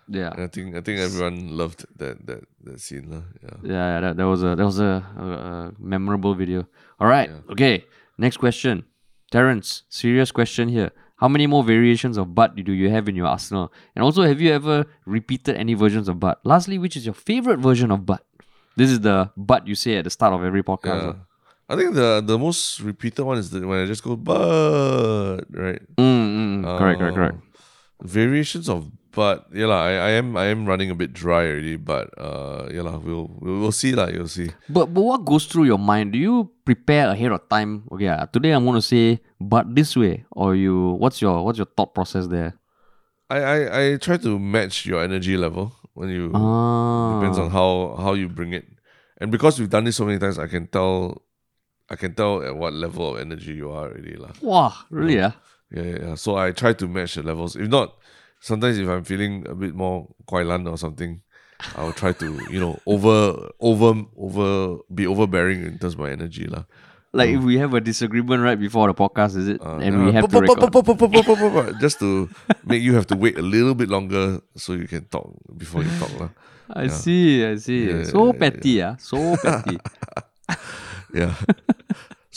Yeah. And I think I think everyone loved that that that scene lah. Yeah. Yeah, yeah, that, that was a that was a, a, a memorable video. All right, okay. Next question, Terence. Serious question here. How many more variations of butt do you have in your arsenal? And also, have you ever repeated any versions of butt? Lastly, which is your favorite version of butt? This is the butt you say at the start of every podcast. Yeah. I think the the most repeated one is the when I just go but right. Mm, mm, mm. correct, correct, correct. Um, Variations of but yeah lah, I, I am I am running a bit dry already, but uh yeah lah, we'll we'll, we'll see lah, you'll see. But but what goes through your mind? Do you prepare ahead of time? Okay, ah, today I'm gonna say but this way, or you? What's your what's your thought process there? I, I, I try to match your energy level when you Ah, depends on how how you bring it. And because we've done this so many times, I can tell I can tell at what level of energy you are already lah. wow, really? Yeah. Yeah, yeah, yeah. So I try to match the levels. If not, sometimes if I'm feeling a bit more Guailan or something, I'll try to, you know, over over over be overbearing in terms of my energy. lah. Like if we have a disagreement right before the podcast, is it? Uh, and yeah. we have to record. just to make you have to wait a little bit longer so you can talk before you talk. lah. I see, I see. Yeah, so yeah, petty, ah, so petty. Yeah.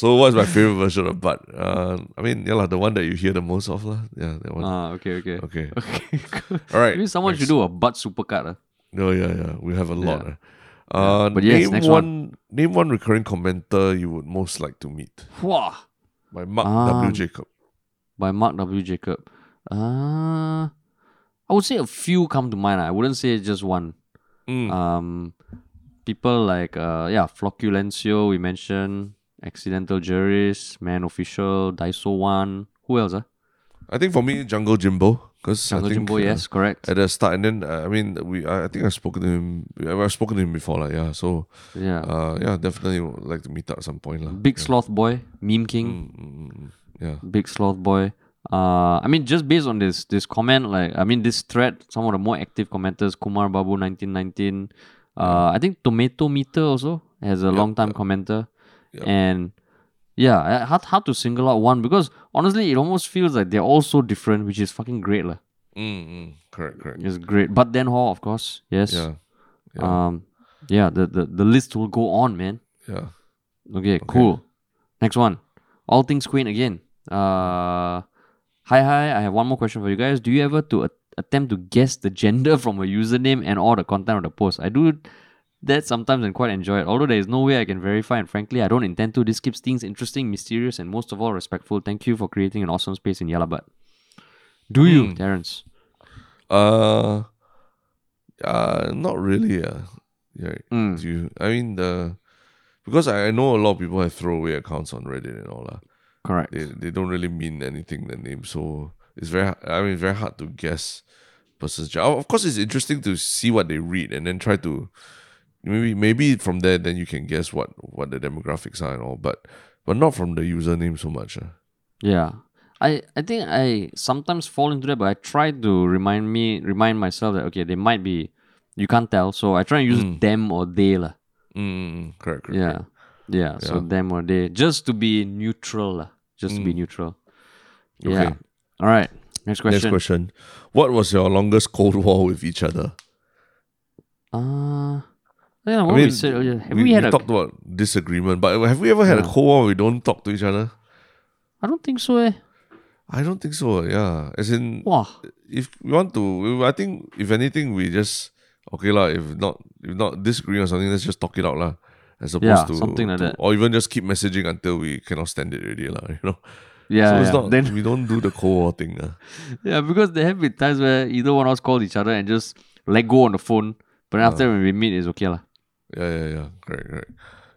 so what's my favorite version of butt? Uh, I mean, yeah, lah, the one that you hear the most of. lah. Yeah, that one. ah, okay, okay. Okay. Okay, cool. All right. Maybe someone should do a butt supercut. ah. Oh yeah, yeah. We have a lot. Yeah. eh. Uh, But yes, name next one, Name one recurring commenter you would most like to meet. Wah, By Mark Um, W. Jacob. by Mark W. Jacob. Uh, I would say a few come to mind. ah. I wouldn't say just one. Mm. Um, people like uh, yeah, Flocculencio. We mentioned accidental juries, man official, Daiso one. Who else? Ah, I think for me, Jungle Jimbo. Because Jungle I think, Jimbo. uh, yes, correct. At the start, and then uh, I mean, we I, I think I've spoken to him. I've spoken to him before, like yeah. So Yeah. uh, yeah, definitely would like to meet up at some point, lah. Big Sloth Boy, Meme King. Mm, mm, mm, mm. Yeah. Big Sloth Boy. Uh, I mean, just based on this this comment, like I mean, this thread, some of the more active commenters, Kumar Babu nineteen nineteen. Uh, I think Tomato Meter also has a long time commenter, Yep. and yeah, hard hard to single out one because honestly, it almost feels like they're all so different, which is fucking great, lah. Mm, mm. Correct, correct. It's great, but then Hall, of course, yes. Yeah. Yeah. Um, yeah. The, the the list will go on, man. yeah. Okay, cool. Next one. All things Queen again. Uh, hi, hi. I have one more question for you guys. Do you ever to a- attempt to guess the gender from a username and all the content of the post? I do that sometimes and quite enjoy it. Although there is no way I can verify, and frankly, I don't intend to. This keeps things interesting, mysterious, and most of all, respectful. Thank you for creating an awesome space in Yah Lah But. Do you, Terence? Uh, Uh, not really. Uh, yeah. Mm. Do you? I mean the because I, I know a lot of people have throwaway accounts on Reddit and all that. Correct. They they don't really mean anything. The name, so it's very. I mean, very hard to guess person's job. Of course, it's interesting to see what they read and then try to maybe maybe from there then you can guess what what the demographics are and all. But but not from the username so much. Uh. Yeah. I, I think I sometimes fall into that, but I try to remind me remind myself that okay, they might be you can't tell. So I try and use them or they lah. Mm, correct, correct. Yeah. yeah. So Yeah. them or they. Just to be neutral lah. Just to be neutral. Yeah. Okay. All right. Next question. Next question. What was your longest Cold War with each other? Uh yeah, what I mean, we said. Have we, we, had we a talked about disagreement, but have we ever had a Yeah. Cold War where we don't talk to each other? I don't think so eh. I don't think so. Yeah, as in, if we want to, I think if anything, we just okay lah. If not, if not disagreeing or something, let's just talk it out lah. As opposed Yeah, to something like to- that. or even just keep messaging until we cannot stand it already lah. You know, Yeah. so yeah. it's not. then we don't do the Cold War thing. Uh. Yeah, because there have been times where either one of us called each other and just let go on the phone. But then after when we meet, it's okay lah. Yeah, yeah, yeah. Correct, correct.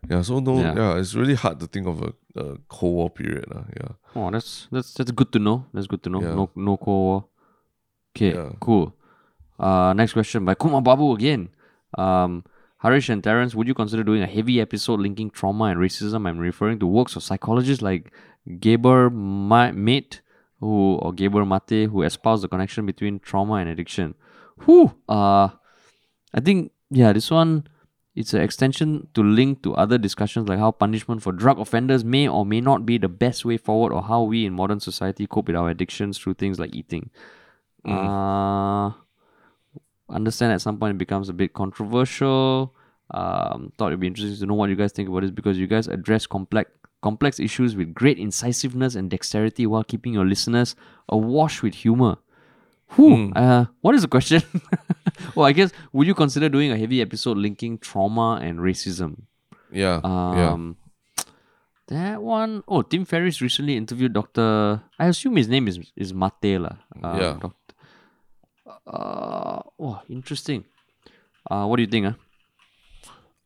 Yeah, so no, Yeah. yeah, it's really hard to think of a, a Cold War period. Uh, yeah. Oh, that's that's that's good to know. That's good to know. Yeah. No no Cold War. Okay, Yeah. cool. Uh, next question by Kuma Babu again. Um, Harish and Terence, would you consider doing a heavy episode linking trauma and racism? I'm referring to works of psychologists like Gabor Ma- Mate, who or Gabor Mate, who espouse the connection between trauma and addiction. Whew. Uh, I think yeah, this one it's an extension to link to other discussions like how punishment for drug offenders may or may not be the best way forward or how we in modern society cope with our addictions through things like eating. Uh, understand at some point it becomes a bit controversial. Um, thought it'd be interesting to know what you guys think about this because you guys address complex complex issues with great incisiveness and dexterity while keeping your listeners awash with humor. Whew, uh, what is the question? well, I guess would you consider doing a heavy episode linking trauma and racism? Yeah, yeah. Um, that one oh Tim Ferriss recently interviewed Doctor. I assume his name is is Mate lah. Uh, Yeah. Doc- uh, oh, interesting. Uh, what do you think? Uh?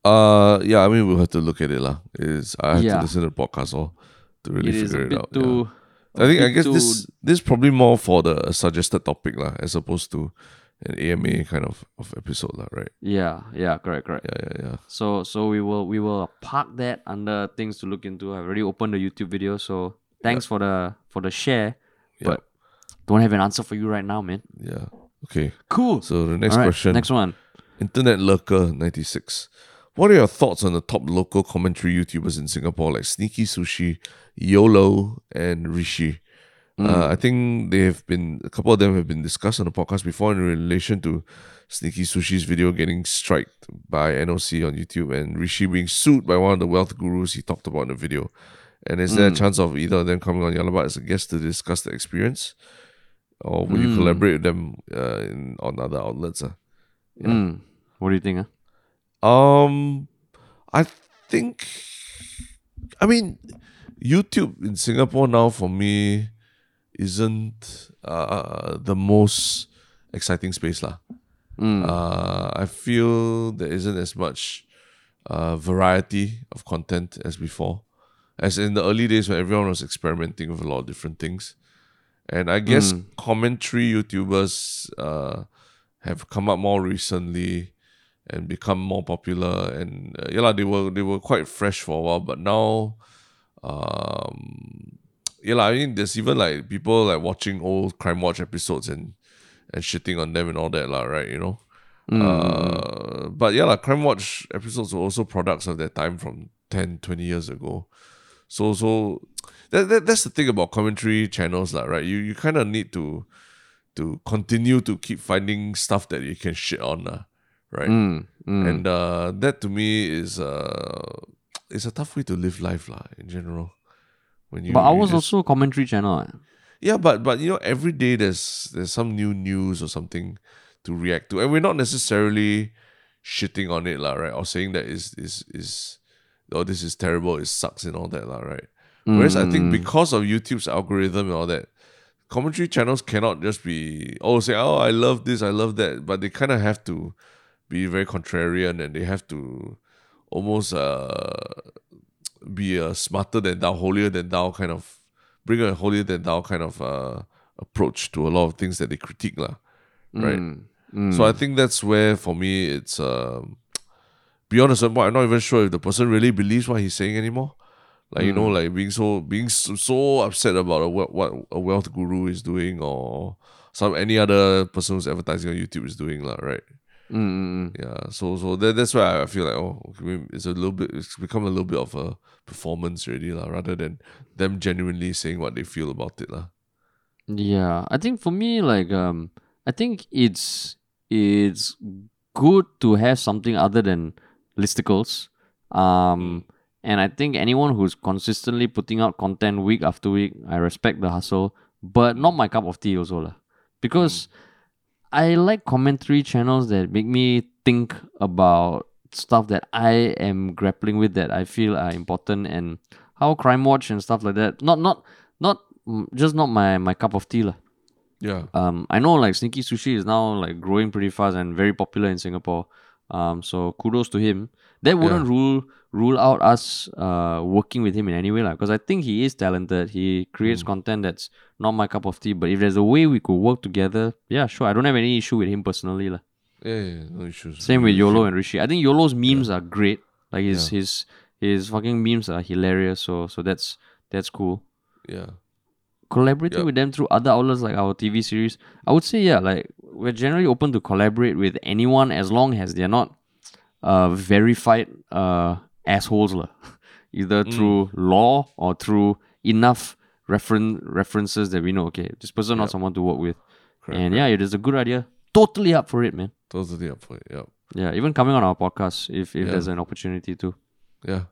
Uh, yeah. I mean, we'll have to look at it lah. Is I have Yeah. to listen to the podcast all to really It figure it out. yeah. I think I guess this this is probably more for the suggested topic lah, as opposed to an AMA kind of, of episode lah, right? Yeah, yeah, correct, correct. Yeah, yeah, yeah. So, so we will we will park that under things to look into. I've already opened the YouTube video, so thanks for the for the share. Yeah. But don't have an answer for you right now, man. Yeah. Okay. Cool. So the next right, question. Next one. Internet Lurker 96. What are your thoughts on the top local commentary YouTubers in Singapore like Sneaky Sushi, YOLO, and Rishi? Uh, I think they have been, a couple of them have been discussed on the podcast before in relation to Sneaky Sushi's video getting striked by NOC on YouTube and Rishi being sued by one of the wealth gurus he talked about in the video. And is there a chance of either of them coming on Yah Lah But as a guest to discuss the experience? Or will you collaborate with them uh, in, on other outlets? Uh? Mm. What do you think? Uh? Um, I think, I mean, YouTube in Singapore now for me isn't uh, the most exciting space lah. Uh, I feel there isn't as much uh, variety of content as before, as in the early days when everyone was experimenting with a lot of different things. And I guess commentary YouTubers uh, have come up more recently and become more popular. And uh, yeah, they were they were quite fresh for a while, but now, um, yeah, lah, I mean, there's even like people like watching old Crime Watch episodes and and shitting on them and all that, lah, right? You know. Uh, but yeah, like Crime Watch episodes were also products of their time from 10, 20 years ago. So so that, that that's the thing about commentary channels, like, right? You you kind of need to to continue to keep finding stuff that you can shit on, lah, right? Mm, mm. And uh, that to me is uh, it's a tough way to live life, lah, in general. When you, but I was also a commentary channel. eh? yeah, but but you know, every day there's there's some new news or something to react to, and we're not necessarily shitting on it, lah, right? Or saying that is is is oh this is terrible, it sucks and all that, lah, right? Whereas I think because of YouTube's algorithm and all that, commentary channels cannot just be oh say oh I love this I love that, but they kind of have to be very contrarian and they have to almost uh be a smarter than thou, holier than thou kind of bring a holier than thou kind of uh approach to a lot of things that they critique lah, right? Mm. So I think that's where for me it's um beyond a certain point. I'm not even sure if the person really believes what he's saying anymore. Like you know, like being so being so, so upset about a, what what a wealth guru is doing or some any other person who's advertising on YouTube is doing, lah, right? Mm, mm, mm. Yeah. So so that, that's why I feel like oh, okay, it's a little bit it's become a little bit of a performance already, lah, rather than them genuinely saying what they feel about it, lah. Yeah, I think for me, like, um, I think it's it's good to have something other than listicles. Um, and I think anyone who's consistently putting out content week after week, I respect the hustle, but not my cup of tea also lah. Because I like commentary channels that make me think about stuff that I am grappling with that I feel are important and how crime watch and stuff like that. Not not not mm, just not my my cup of tea lah. Yeah. Um, I know like Sneaky Sushi is now like growing pretty fast and very popular in Singapore. Um, so kudos to him. That wouldn't rule rule out us uh working with him in any way. Because I think he is talented. He creates content that's not my cup of tea. But if there's a way we could work together, yeah, sure. I don't have any issue with him personally lah. Yeah, yeah, no issues. Same with YOLO and Rishi. I think YOLO's memes are great. Like his his his fucking memes are hilarious. So so that's that's cool. Yeah. Collaborating with them through other outlets like our TV series, I would say yeah, like we're generally open to collaborate with anyone as long as they're not uh verified uh assholes lah. Either Mm. through law or through enough referen- references that we know okay, this person not someone to work with. Correct, and yeah, it is a good idea. Totally up for it, man. Totally up for it. Yeah. Yeah, even coming on our podcast if if Yeah. there's an opportunity to. Yeah.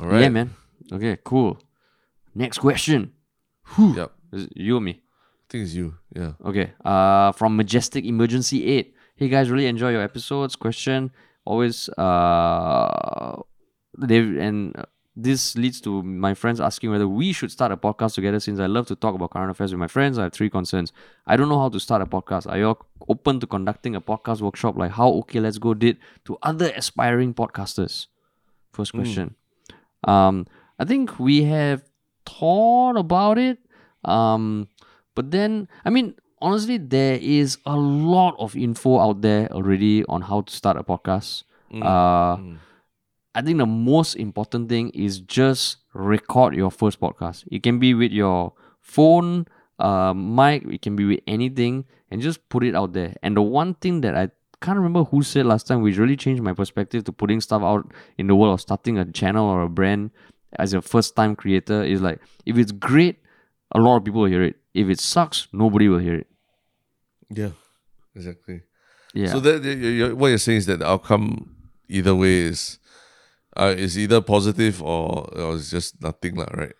All right. Yeah, man. Okay, cool. Next question. Yep. Is it you or me? I think it's you. Yeah. Okay. Uh, from Majestic Emergency Aid. Hey guys, really enjoy your episodes. Question always uh, they and this leads to my friends asking whether we should start a podcast together. Since I love to talk about current affairs with my friends, I have three concerns. I don't know how to start a podcast. Are you open to conducting a podcast workshop like how Okay Let's Go did to other aspiring podcasters? First question. Um, I think we have thought about it. Um, but then, I mean, honestly, there is a lot of info out there already on how to start a podcast. Uh, I think the most important thing is just record your first podcast. It can be with your phone, uh, mic, it can be with anything, and just put it out there. And the one thing that I can't remember who said last time, which really changed my perspective to putting stuff out in the world of starting a channel or a brand as a first time creator is like if it's great, a lot of people will hear it. If it sucks, nobody will hear it. Yeah. Exactly. Yeah. So that you- you- what you're saying is that the outcome either way is uh, is either positive or, or it's just nothing, lah, right?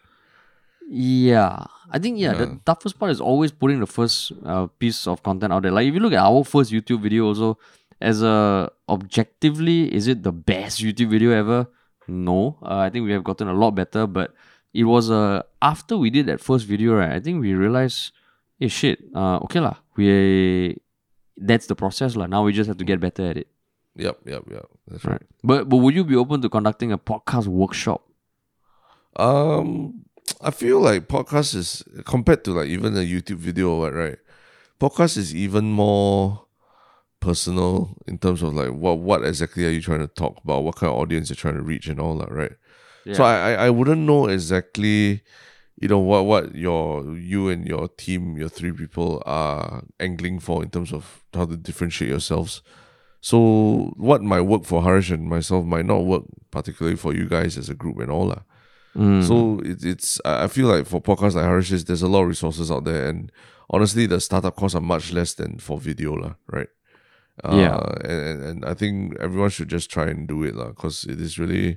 Yeah, I think yeah, the toughest part is always putting the first uh, piece of content out there. Like if you look at our first YouTube video, also as a objectively, is it the best YouTube video ever? No, uh, I think we have gotten a lot better. But it was uh, after we did that first video, right? I think we realized, hey shit, uh, okay lah, we that's the process lah. Now we just have to get better at it, Yep, yep, yep. That's right. right? But but would you be open to conducting a podcast workshop? Um, I feel like podcast is compared to like even a YouTube video or what, right? Podcast is even more personal in terms of like what what exactly are you trying to talk about, what kind of audience you're trying to reach and all that, right? So I, I I wouldn't know exactly, you know, what what your you and your team, your three people are angling for in terms of how to differentiate yourselves. So what might work for Harish and myself might not work particularly for you guys as a group and all that. So it, it's I feel like for podcasts like Harish's, there's a lot of resources out there, and honestly, the startup costs are much less than for video, lah, right? Yeah. Uh, and, and and I think everyone should just try and do it, lah, because it is really,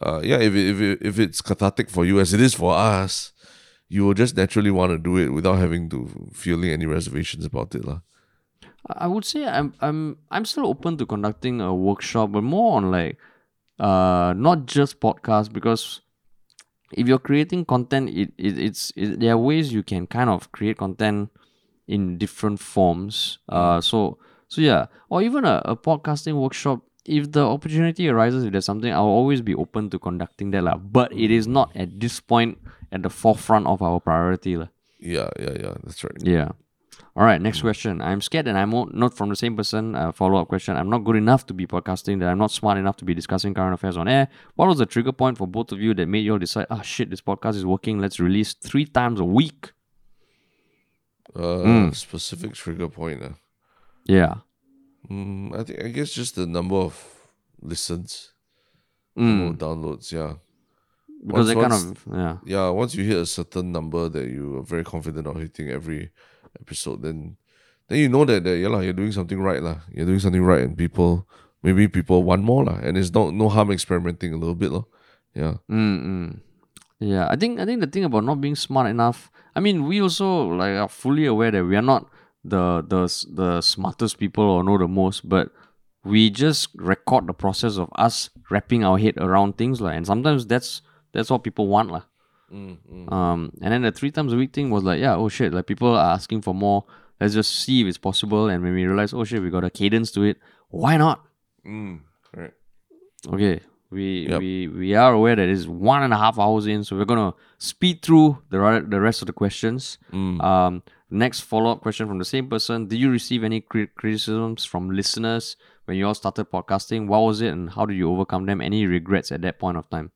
uh, yeah. If it, if it, if it's cathartic for you as it is for us, you will just naturally want to do it without having to feeling any reservations about it, lah. I would say I'm I'm I'm still open to conducting a workshop, but more on like uh not just podcast because if you're creating content, it, it it's it, there are ways you can kind of create content in different forms. Uh, so so yeah, or even a, a podcasting workshop. If the opportunity arises, if there's something, I'll always be open to conducting that lah. But it is not at this point at the forefront of our priority lah. Yeah, yeah, yeah. That's right. Yeah. All right, next question. I'm scared and I'm not from the same person. Uh, follow up question. I'm not good enough to be podcasting, that I'm not smart enough to be discussing current affairs on air. What was the trigger point for both of you that made you all decide, ah, shit, this podcast is working. Let's release three times a week? Uh, specific trigger point. Uh. Yeah. Mm, I think I guess just the number of listens, Mm. downloads. Yeah, Because Once- they kind once- of, yeah. yeah. Once you hit a certain number that you are very confident of hitting every episode, then then you know that, that yeah, lah, you're doing something right, lah. You're doing something right, and people maybe people want more, lah. And it's not no harm experimenting a little bit, lah. Yeah. Mm-mm. Yeah, I think I think the thing about not being smart enough. I mean, we also like are fully aware that we are not the the the smartest people or know the most, but we just record the process of us wrapping our head around things, like, and sometimes that's that's what people want, lah. Um, and then the three times a week thing was like, yeah, oh shit, like people are asking for more. Let's just see if it's possible. And when we realize, oh shit, we got a cadence to it. Why not? Mm, correct. Okay, we Yep. we we are aware that it's one and a half hours in, so we're gonna speed through the the rest of the questions. Um, next follow up question from the same person: Did you receive any cri- criticisms from listeners when you all started podcasting? What was it, and how did you overcome them? Any regrets at that point of time?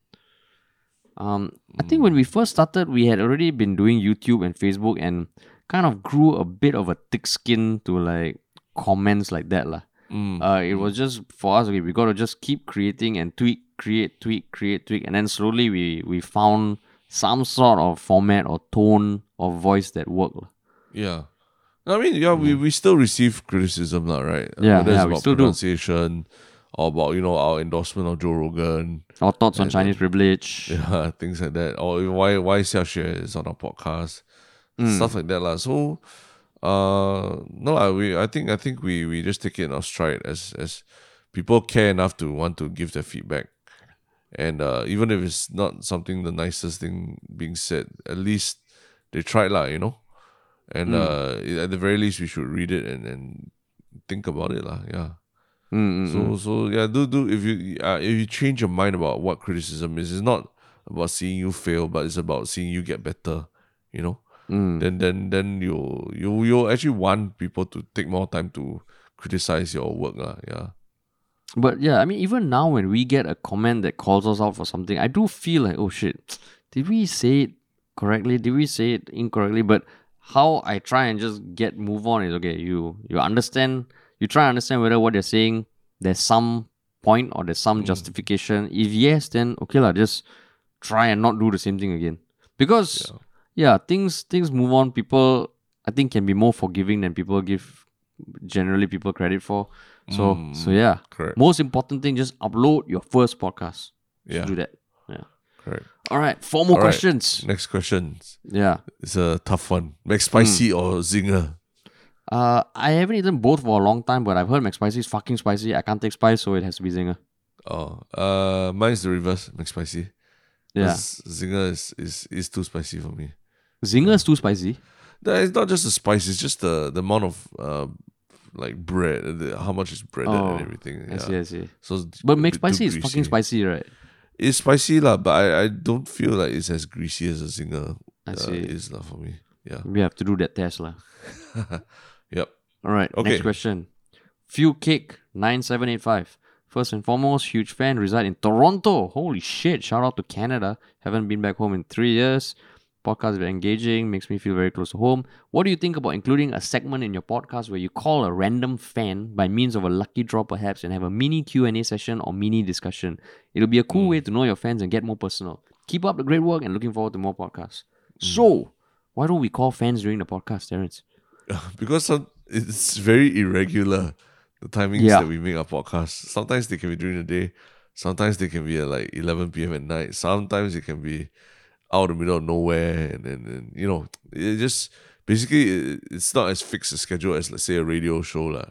Um, I think when we first started, we had already been doing YouTube and Facebook, and kind of grew a bit of a thick skin to like comments like that, lah. Mm, Uh, it was just for us. Okay, we got to just keep creating and tweak, create, tweak, create, tweak, and then slowly we we found some sort of format or tone or voice that worked. lah. Yeah. I mean, yeah, we, we still receive criticism, lah, right? Mm. Yeah, Whether it's yeah, we about still do. pronunciation or about, you know, our endorsement of Joe Rogan, Our thoughts on Chinese privilege. yeah, things like that. Or even why why Xiaxue is on our podcast. Mm. Stuff like that. lah. So uh no lah, we I think I think we we just take it in our stride as as people care enough to want to give their feedback. And uh even if it's not something the nicest thing being said, at least they tried lah, you know? And Mm. uh at the very least we should read it and, and think about it lah, yeah. Mm, So mm. so yeah, do do if you uh, if you change your mind about what criticism is, it's not about seeing you fail, but it's about seeing you get better. You know, Mm. then then then you you you actually want people to take more time to criticize your work, lah. Yeah. But yeah, I mean, even now when we get a comment that calls us out for something, I do feel like, oh shit, did we say it correctly? Did we say it incorrectly? But how I try and just get move on is okay. You you understand. You try and understand whether what they're saying there's some point or there's some mm. justification. If yes, then okay lah. Just try and not do the same thing again. Because yeah, things things move on. People I think can be more forgiving than people give generally people credit for. So mm. so yeah. Correct. Most important thing, just upload your first podcast. Just Yeah. do that. Yeah. Correct. All right. Four more All right. questions. Next question. Yeah. It's a tough one. McSpicy Hmm. or Zinger? Uh, I haven't eaten both for a long time, but I've heard McSpicy is fucking spicy. I can't take spice, so it has to be Zinger. Oh, uh, mine's the reverse. McSpicy. Yeah. 'Cause Zinger is, is is too spicy for me. Zinger is too spicy. No, It's not just the spice; it's just the the amount of uh, like bread, the, how much is breaded Oh, and everything. I Yeah. see, I see. So, it's But a bit too McSpicy is fucking greasy. spicy, right? It's spicy lah, but I, I don't feel like it's as greasy as a Zinger. I uh, see. is lah for me. Yeah. We have to do that test, lah. Yep. All right. Okay. Next question. Few Cake nine seven eight five. First and foremost, huge fan. Reside in Toronto. Holy shit! Shout out to Canada. Haven't been back home in three years. Podcast is very engaging. Makes me feel very close to home. What do you think about including a segment in your podcast where you call a random fan by means of a lucky draw, perhaps, and have a mini Q and A session or mini discussion? It'll be a cool hmm. way to know your fans and get more personal. Keep up the great work and looking forward to more podcasts. Hmm. So, why don't we call fans during the podcast, Terence? because some it's very irregular the timings Yeah. that we make our podcast. Sometimes they can be during the day, sometimes they can be at like eleven PM at night, sometimes it can be out in the middle of nowhere and then and, you know, it just basically it, it's not as fixed a schedule as let's say a radio show. lah.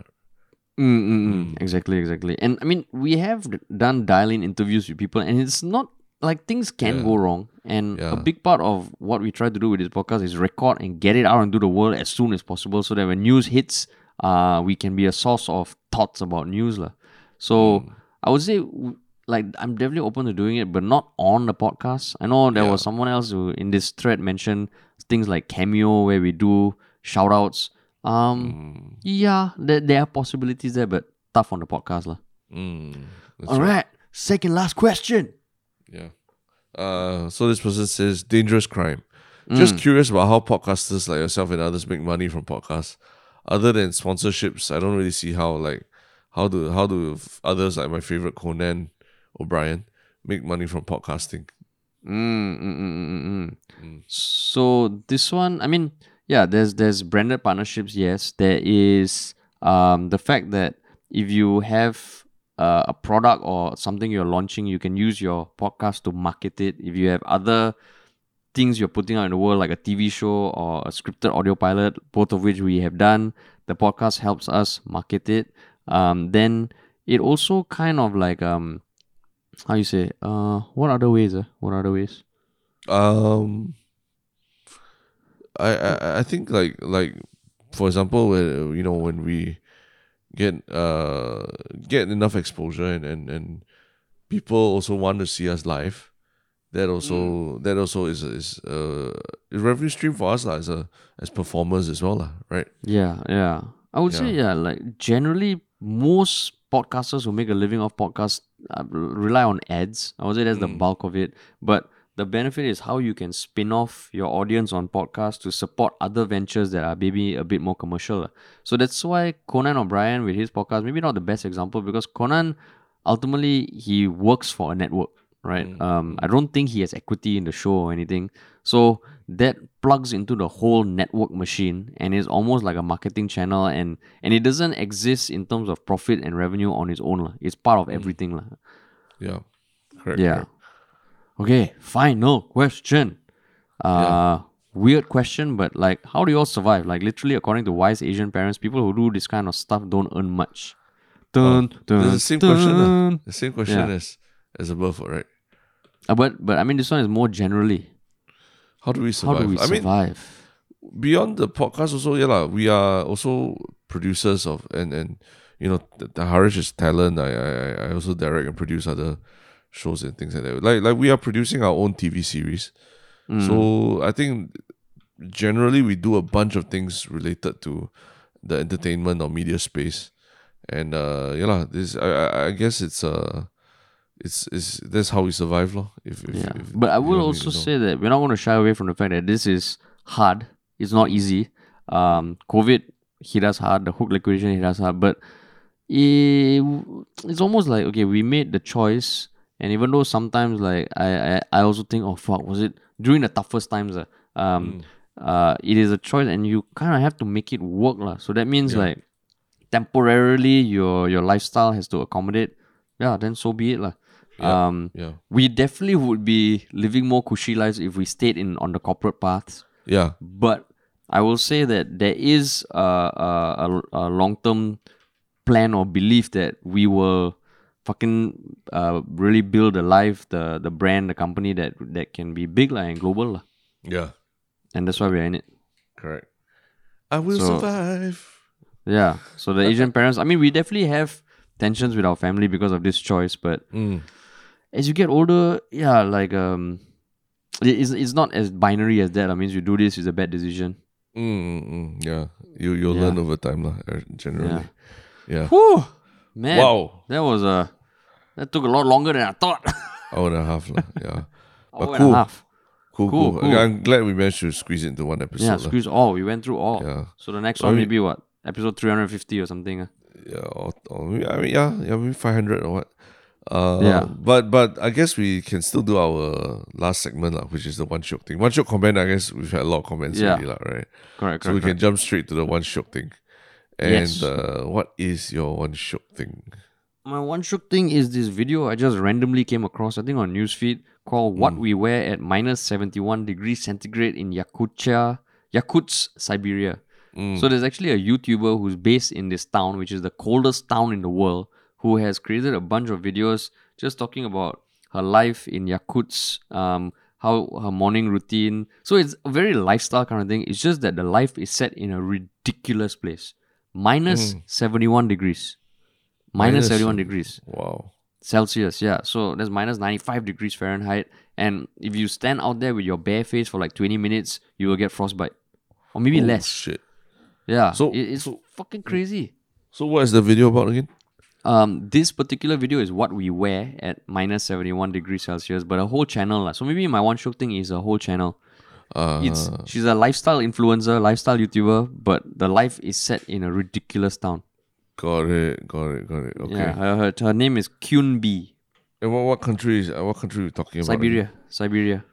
Mm, mm, mm. Exactly, exactly. And I mean, we have done dial-in interviews with people, and it's not like things can Yeah. go wrong, and a big part of what we try to do with this podcast is record and get it out into the world as soon as possible, so that when news hits, uh, we can be a source of thoughts about news, lah. So Hmm. I would say, like, I'm definitely open to doing it, but not on the podcast. I know there Yeah. was someone else who in this thread mentioned things like Cameo, where we do shout outs. Um, Mm, yeah, there, there are possibilities there, but tough on the podcast, lah. mm, All right. right, second last question. Yeah. Uh, so this person says dangerous crime. Mm. Just curious about how podcasters like yourself and others make money from podcasts. Other than sponsorships, I don't really see how like how do how do others like my favorite Conan O'Brien make money from podcasting. Mm, mm, mm, mm, mm, mm. So this one, I mean, yeah, there's there's branded partnerships. Yes, there is um the fact that if you have uh, a product or something you're launching, you can use your podcast to market it. If you have other things you're putting out in the world, like a TV show or a scripted audio pilot, both of which we have done, the podcast helps us market it. Um, then it also kind of like um how you say uh what other ways uh? what other ways? Um, I, I I think like like for example, when you know when we get uh get enough exposure and and, and people also want to see us live, that also that also is is uh a revenue stream for us lah, as a as performers as well lah, right? yeah yeah. I would say yeah like generally most podcasters who make a living off podcasts uh, rely on ads. I would say that's the bulk of it. But the benefit is how you can spin off your audience on podcasts to support other ventures that are maybe a bit more commercial. So that's why conan o'brien with his podcast maybe not the best example because conan ultimately he works for a network right um i don't think he has equity in the show or anything so that plugs into the whole network machine and is almost like a marketing channel and and it doesn't exist in terms of profit and revenue on its own lah. it's part of everything lah. Yeah, correct. yeah correct. okay final question uh weird question but like how do you all survive like literally according to wise asian parents people who do this kind of stuff don't earn much dun, dun, There's the same question, lah. dun. the same question Yeah. as as above, right? Uh, but but i mean this one is more generally. How do we survive? how do we I mean, survive? beyond the podcast also yeah lah, we are also producers of and and you know the, the Harish is talent. I, I I also direct and produce other shows and things like that. Like like we are producing our own TV series. Mm. so I think generally we do a bunch of things related to the entertainment or media space. And uh yeah lah, this I, I guess it's uh it's it's that's how we survive lor, if, if, Yeah, if but I will also say that we're not going to shy away from the fact that this is hard. It's not easy. Um, COVID hit us hard. The HOOQ liquidation hit us hard. But it, it's almost like okay, we made the choice, and even though sometimes like I I, I also think oh fuck was it during the toughest times uh, um uh it is a choice and you kind of have to make it work lah. So that means like temporarily your your lifestyle has to accommodate. Yeah, then so be it lah. Um, yeah we definitely would be living more cushy lives if we stayed in on the corporate paths. yeah But I will say that there is a, a, a, long term plan or belief that we will fucking uh, really build a life, the the brand, the company that that can be big lah and global lah. yeah And that's why we're in it. correct I will So- survive Yeah. So the Asian parents, I mean, we definitely have tensions with our family because of this choice, but Mm. As you get older, yeah, like um, it's it's not as binary as that. I mean, you do this is a bad decision. Mm, yeah, you you'll Yeah. learn over time, lah. uh, Generally, yeah. Whew, man. Wow, that was a that took a lot longer than I thought. hour and a half, lah. Yeah, Hour But and a cool. half. cool, Cool, cool. cool. I'm glad we managed to squeeze it into one episode. Yeah, squeeze all. We went through all. Yeah, So the next I one mean- maybe what episode three hundred fifty or something. ah. yeah. Or, or I mean, yeah, yeah, maybe five hundred or what. Uh, Yeah. But but I guess we can still do our last segment, lah, which is the one Shiok thing. One Shiok comment. I guess we've had a lot of comments Yeah. already, lah, right? Correct. So we Correct. can jump straight to the one Shiok thing. And Yes. uh, what is your one Shiok thing? My one Shiok thing is this video I just randomly came across, I think on newsfeed, called What We Wear at minus 71 degrees centigrade in Yakutia, Yakutsk, Siberia. Mm. So there's actually a YouTuber who's based in this town, which is the coldest town in the world, who has created a bunch of videos just talking about her life in Yakutsk, um, how her morning routine. So it's a very lifestyle kind of thing. It's just that the life is set in a ridiculous place. Minus 71 degrees. Minus Minus 71 degrees. Wow. Celsius, yeah. So that's minus 95 degrees Fahrenheit. And if you stand out there with your bare face for like 20 minutes, you will get frostbite. Or maybe Oh, less. Shit. Yeah. So- it- it's so- fucking crazy. So what is the video about again? Um, this particular video is what we wear at minus 71 degrees Celsius, but a whole channel. So maybe my one Shiok thing is a whole channel. Uh, It's she's a lifestyle influencer, lifestyle YouTuber, but the life is set in a ridiculous town. got it, got it, got it. Okay. Yeah, her, her, her name is Kyun B. And what, what country is uh, what country are we talking about? Siberia. Siberia.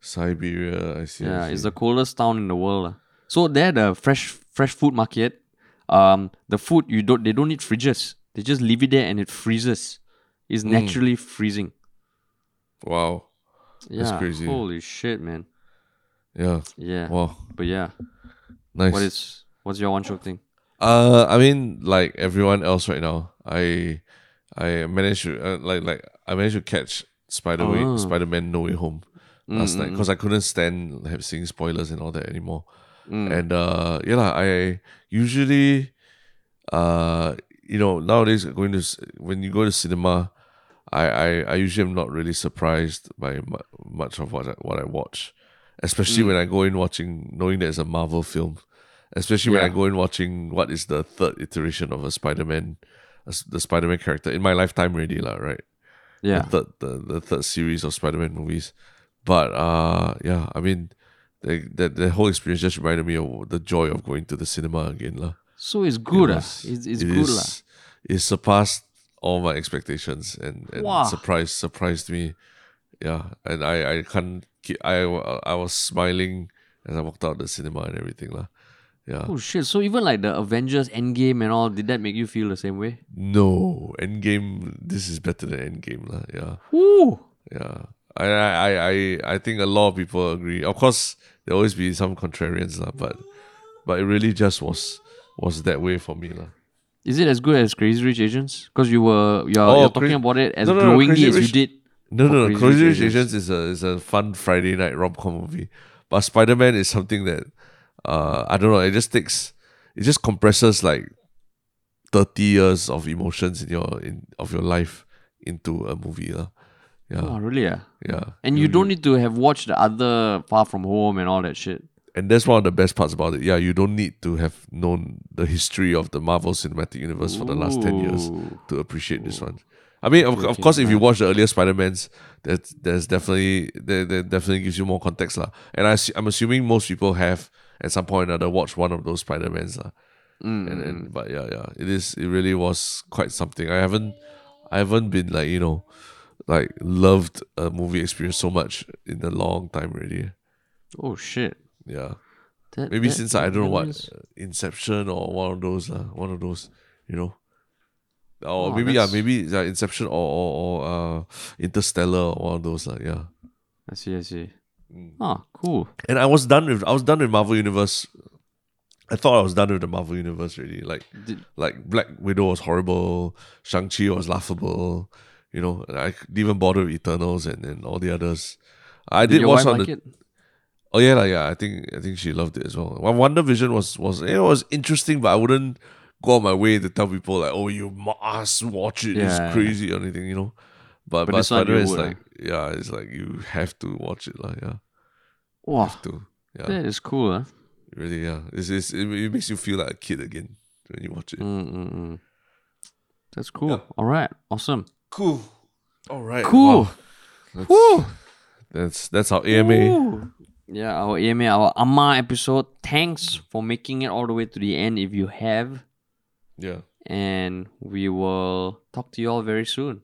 Siberia. I see. I Yeah, see. it's the coldest town in the world. So there, the fresh fresh food market, um, the food you don't they don't need fridges. They just leave it there and it freezes. It's Mm. naturally freezing. wow. Yeah, That's crazy. Holy shit, man. Yeah. Yeah, Wow. but yeah, Nice. what is what's your one Shiok thing? Uh, I mean, like everyone else right now, I, I managed to uh, like like I managed to catch Spider Way Oh. Spider Man No Way Home last night Mm, because I couldn't stand have seeing spoilers and all that anymore. mm. And uh, yeah, I usually, uh, you know, nowadays going to when you go to cinema, I I, I usually am not really surprised by much of what I, what I watch, especially Mm. when I go in watching knowing that it's a Marvel film, especially when I go in watching what is the third iteration of a Spider-Man, the Spider-Man character in my lifetime already, lah, right? yeah, the third the, the third series of Spider-Man movies. But uh yeah, I mean the, that the whole experience just reminded me of the joy of going to the cinema again. lah. So it's good. It was- It's, it's it good. is- It surpassed all my expectations and, and Wow. surprised surprised me. Yeah, and I I can't keep, I I was smiling as I walked out the cinema and everything lah. Yeah. Oh shit! So even like the Avengers Endgame and all, did that make you feel the same way? No, Endgame. This is better than Endgame lah. Yeah. Woo! Yeah. I, I, I, I- I think a lot of people agree. Of course, there always be some contrarians, lah, but but it really just was was that way for me. lah. Is it as good as Crazy Rich Asians? Because you were you're, Oh, you're talking about it as No, no, no, glowingly Crazy as you did. No, no, no. Crazy Crazy Rich Rich Asians is a is a fun Friday night rom com movie, but Spider Man is something that uh I don't know. It just takes it just compresses like thirty years of emotions in your in of your life into a movie, lah. Yeah, Oh, really? Yeah. yeah. And you don't need to have watched the other Far From Home and all that shit. And that's one of the best parts about it. Yeah, you don't need to have known the history of the Marvel Cinematic Universe for the last 10 years to appreciate this one. I mean, of, of course, if you watch the earlier Spider-Mans, that there's definitely that, that definitely gives you more context. lah. And I, I'm assuming most people have at some point or another watched one of those Spider-Mans. lah. Mm, And, and but yeah, yeah. It is it really was quite something. I haven't I haven't been like, you know, like loved a movie experience so much in a long time already. Oh shit. Yeah. That, Maybe that- since I don't know what uh, Inception or one of those, uh, one of those, you know, or Oh, maybe yeah, maybe uh, Inception or or, or uh, Interstellar or one of those, uh, yeah. I see. I see. Mm. Ah, cool. And I was done with I was done with Marvel Universe. I thought I was done with the Marvel Universe really. Like Did, like Black Widow was horrible, Shang Chi was laughable. You know, I didn't even bother with Eternals and, and all the others. I did did, watch on like the it? Oh yeah, lah, yeah. I think I think she loved it as well. WandaVision was was it was interesting, but I wouldn't go on my way to tell people like, "Oh, you must watch it. Yeah. It's crazy" or anything, you know. But But but, Spider is like, yeah, it's like you have to watch it, lah. Yeah, Wow, have to. Yeah, that is cool, huh? really. Yeah, it's, it's it, it makes you feel like a kid again when you watch it. Mm, mm, mm. That's cool. Yeah. All right, awesome. Cool. All right. Cool. wow. That's, that's that's our AMA. Yeah, our AMA, our AMA episode. Thanks for making it all the way to the end if you have. Yeah. And we will talk to you all very soon.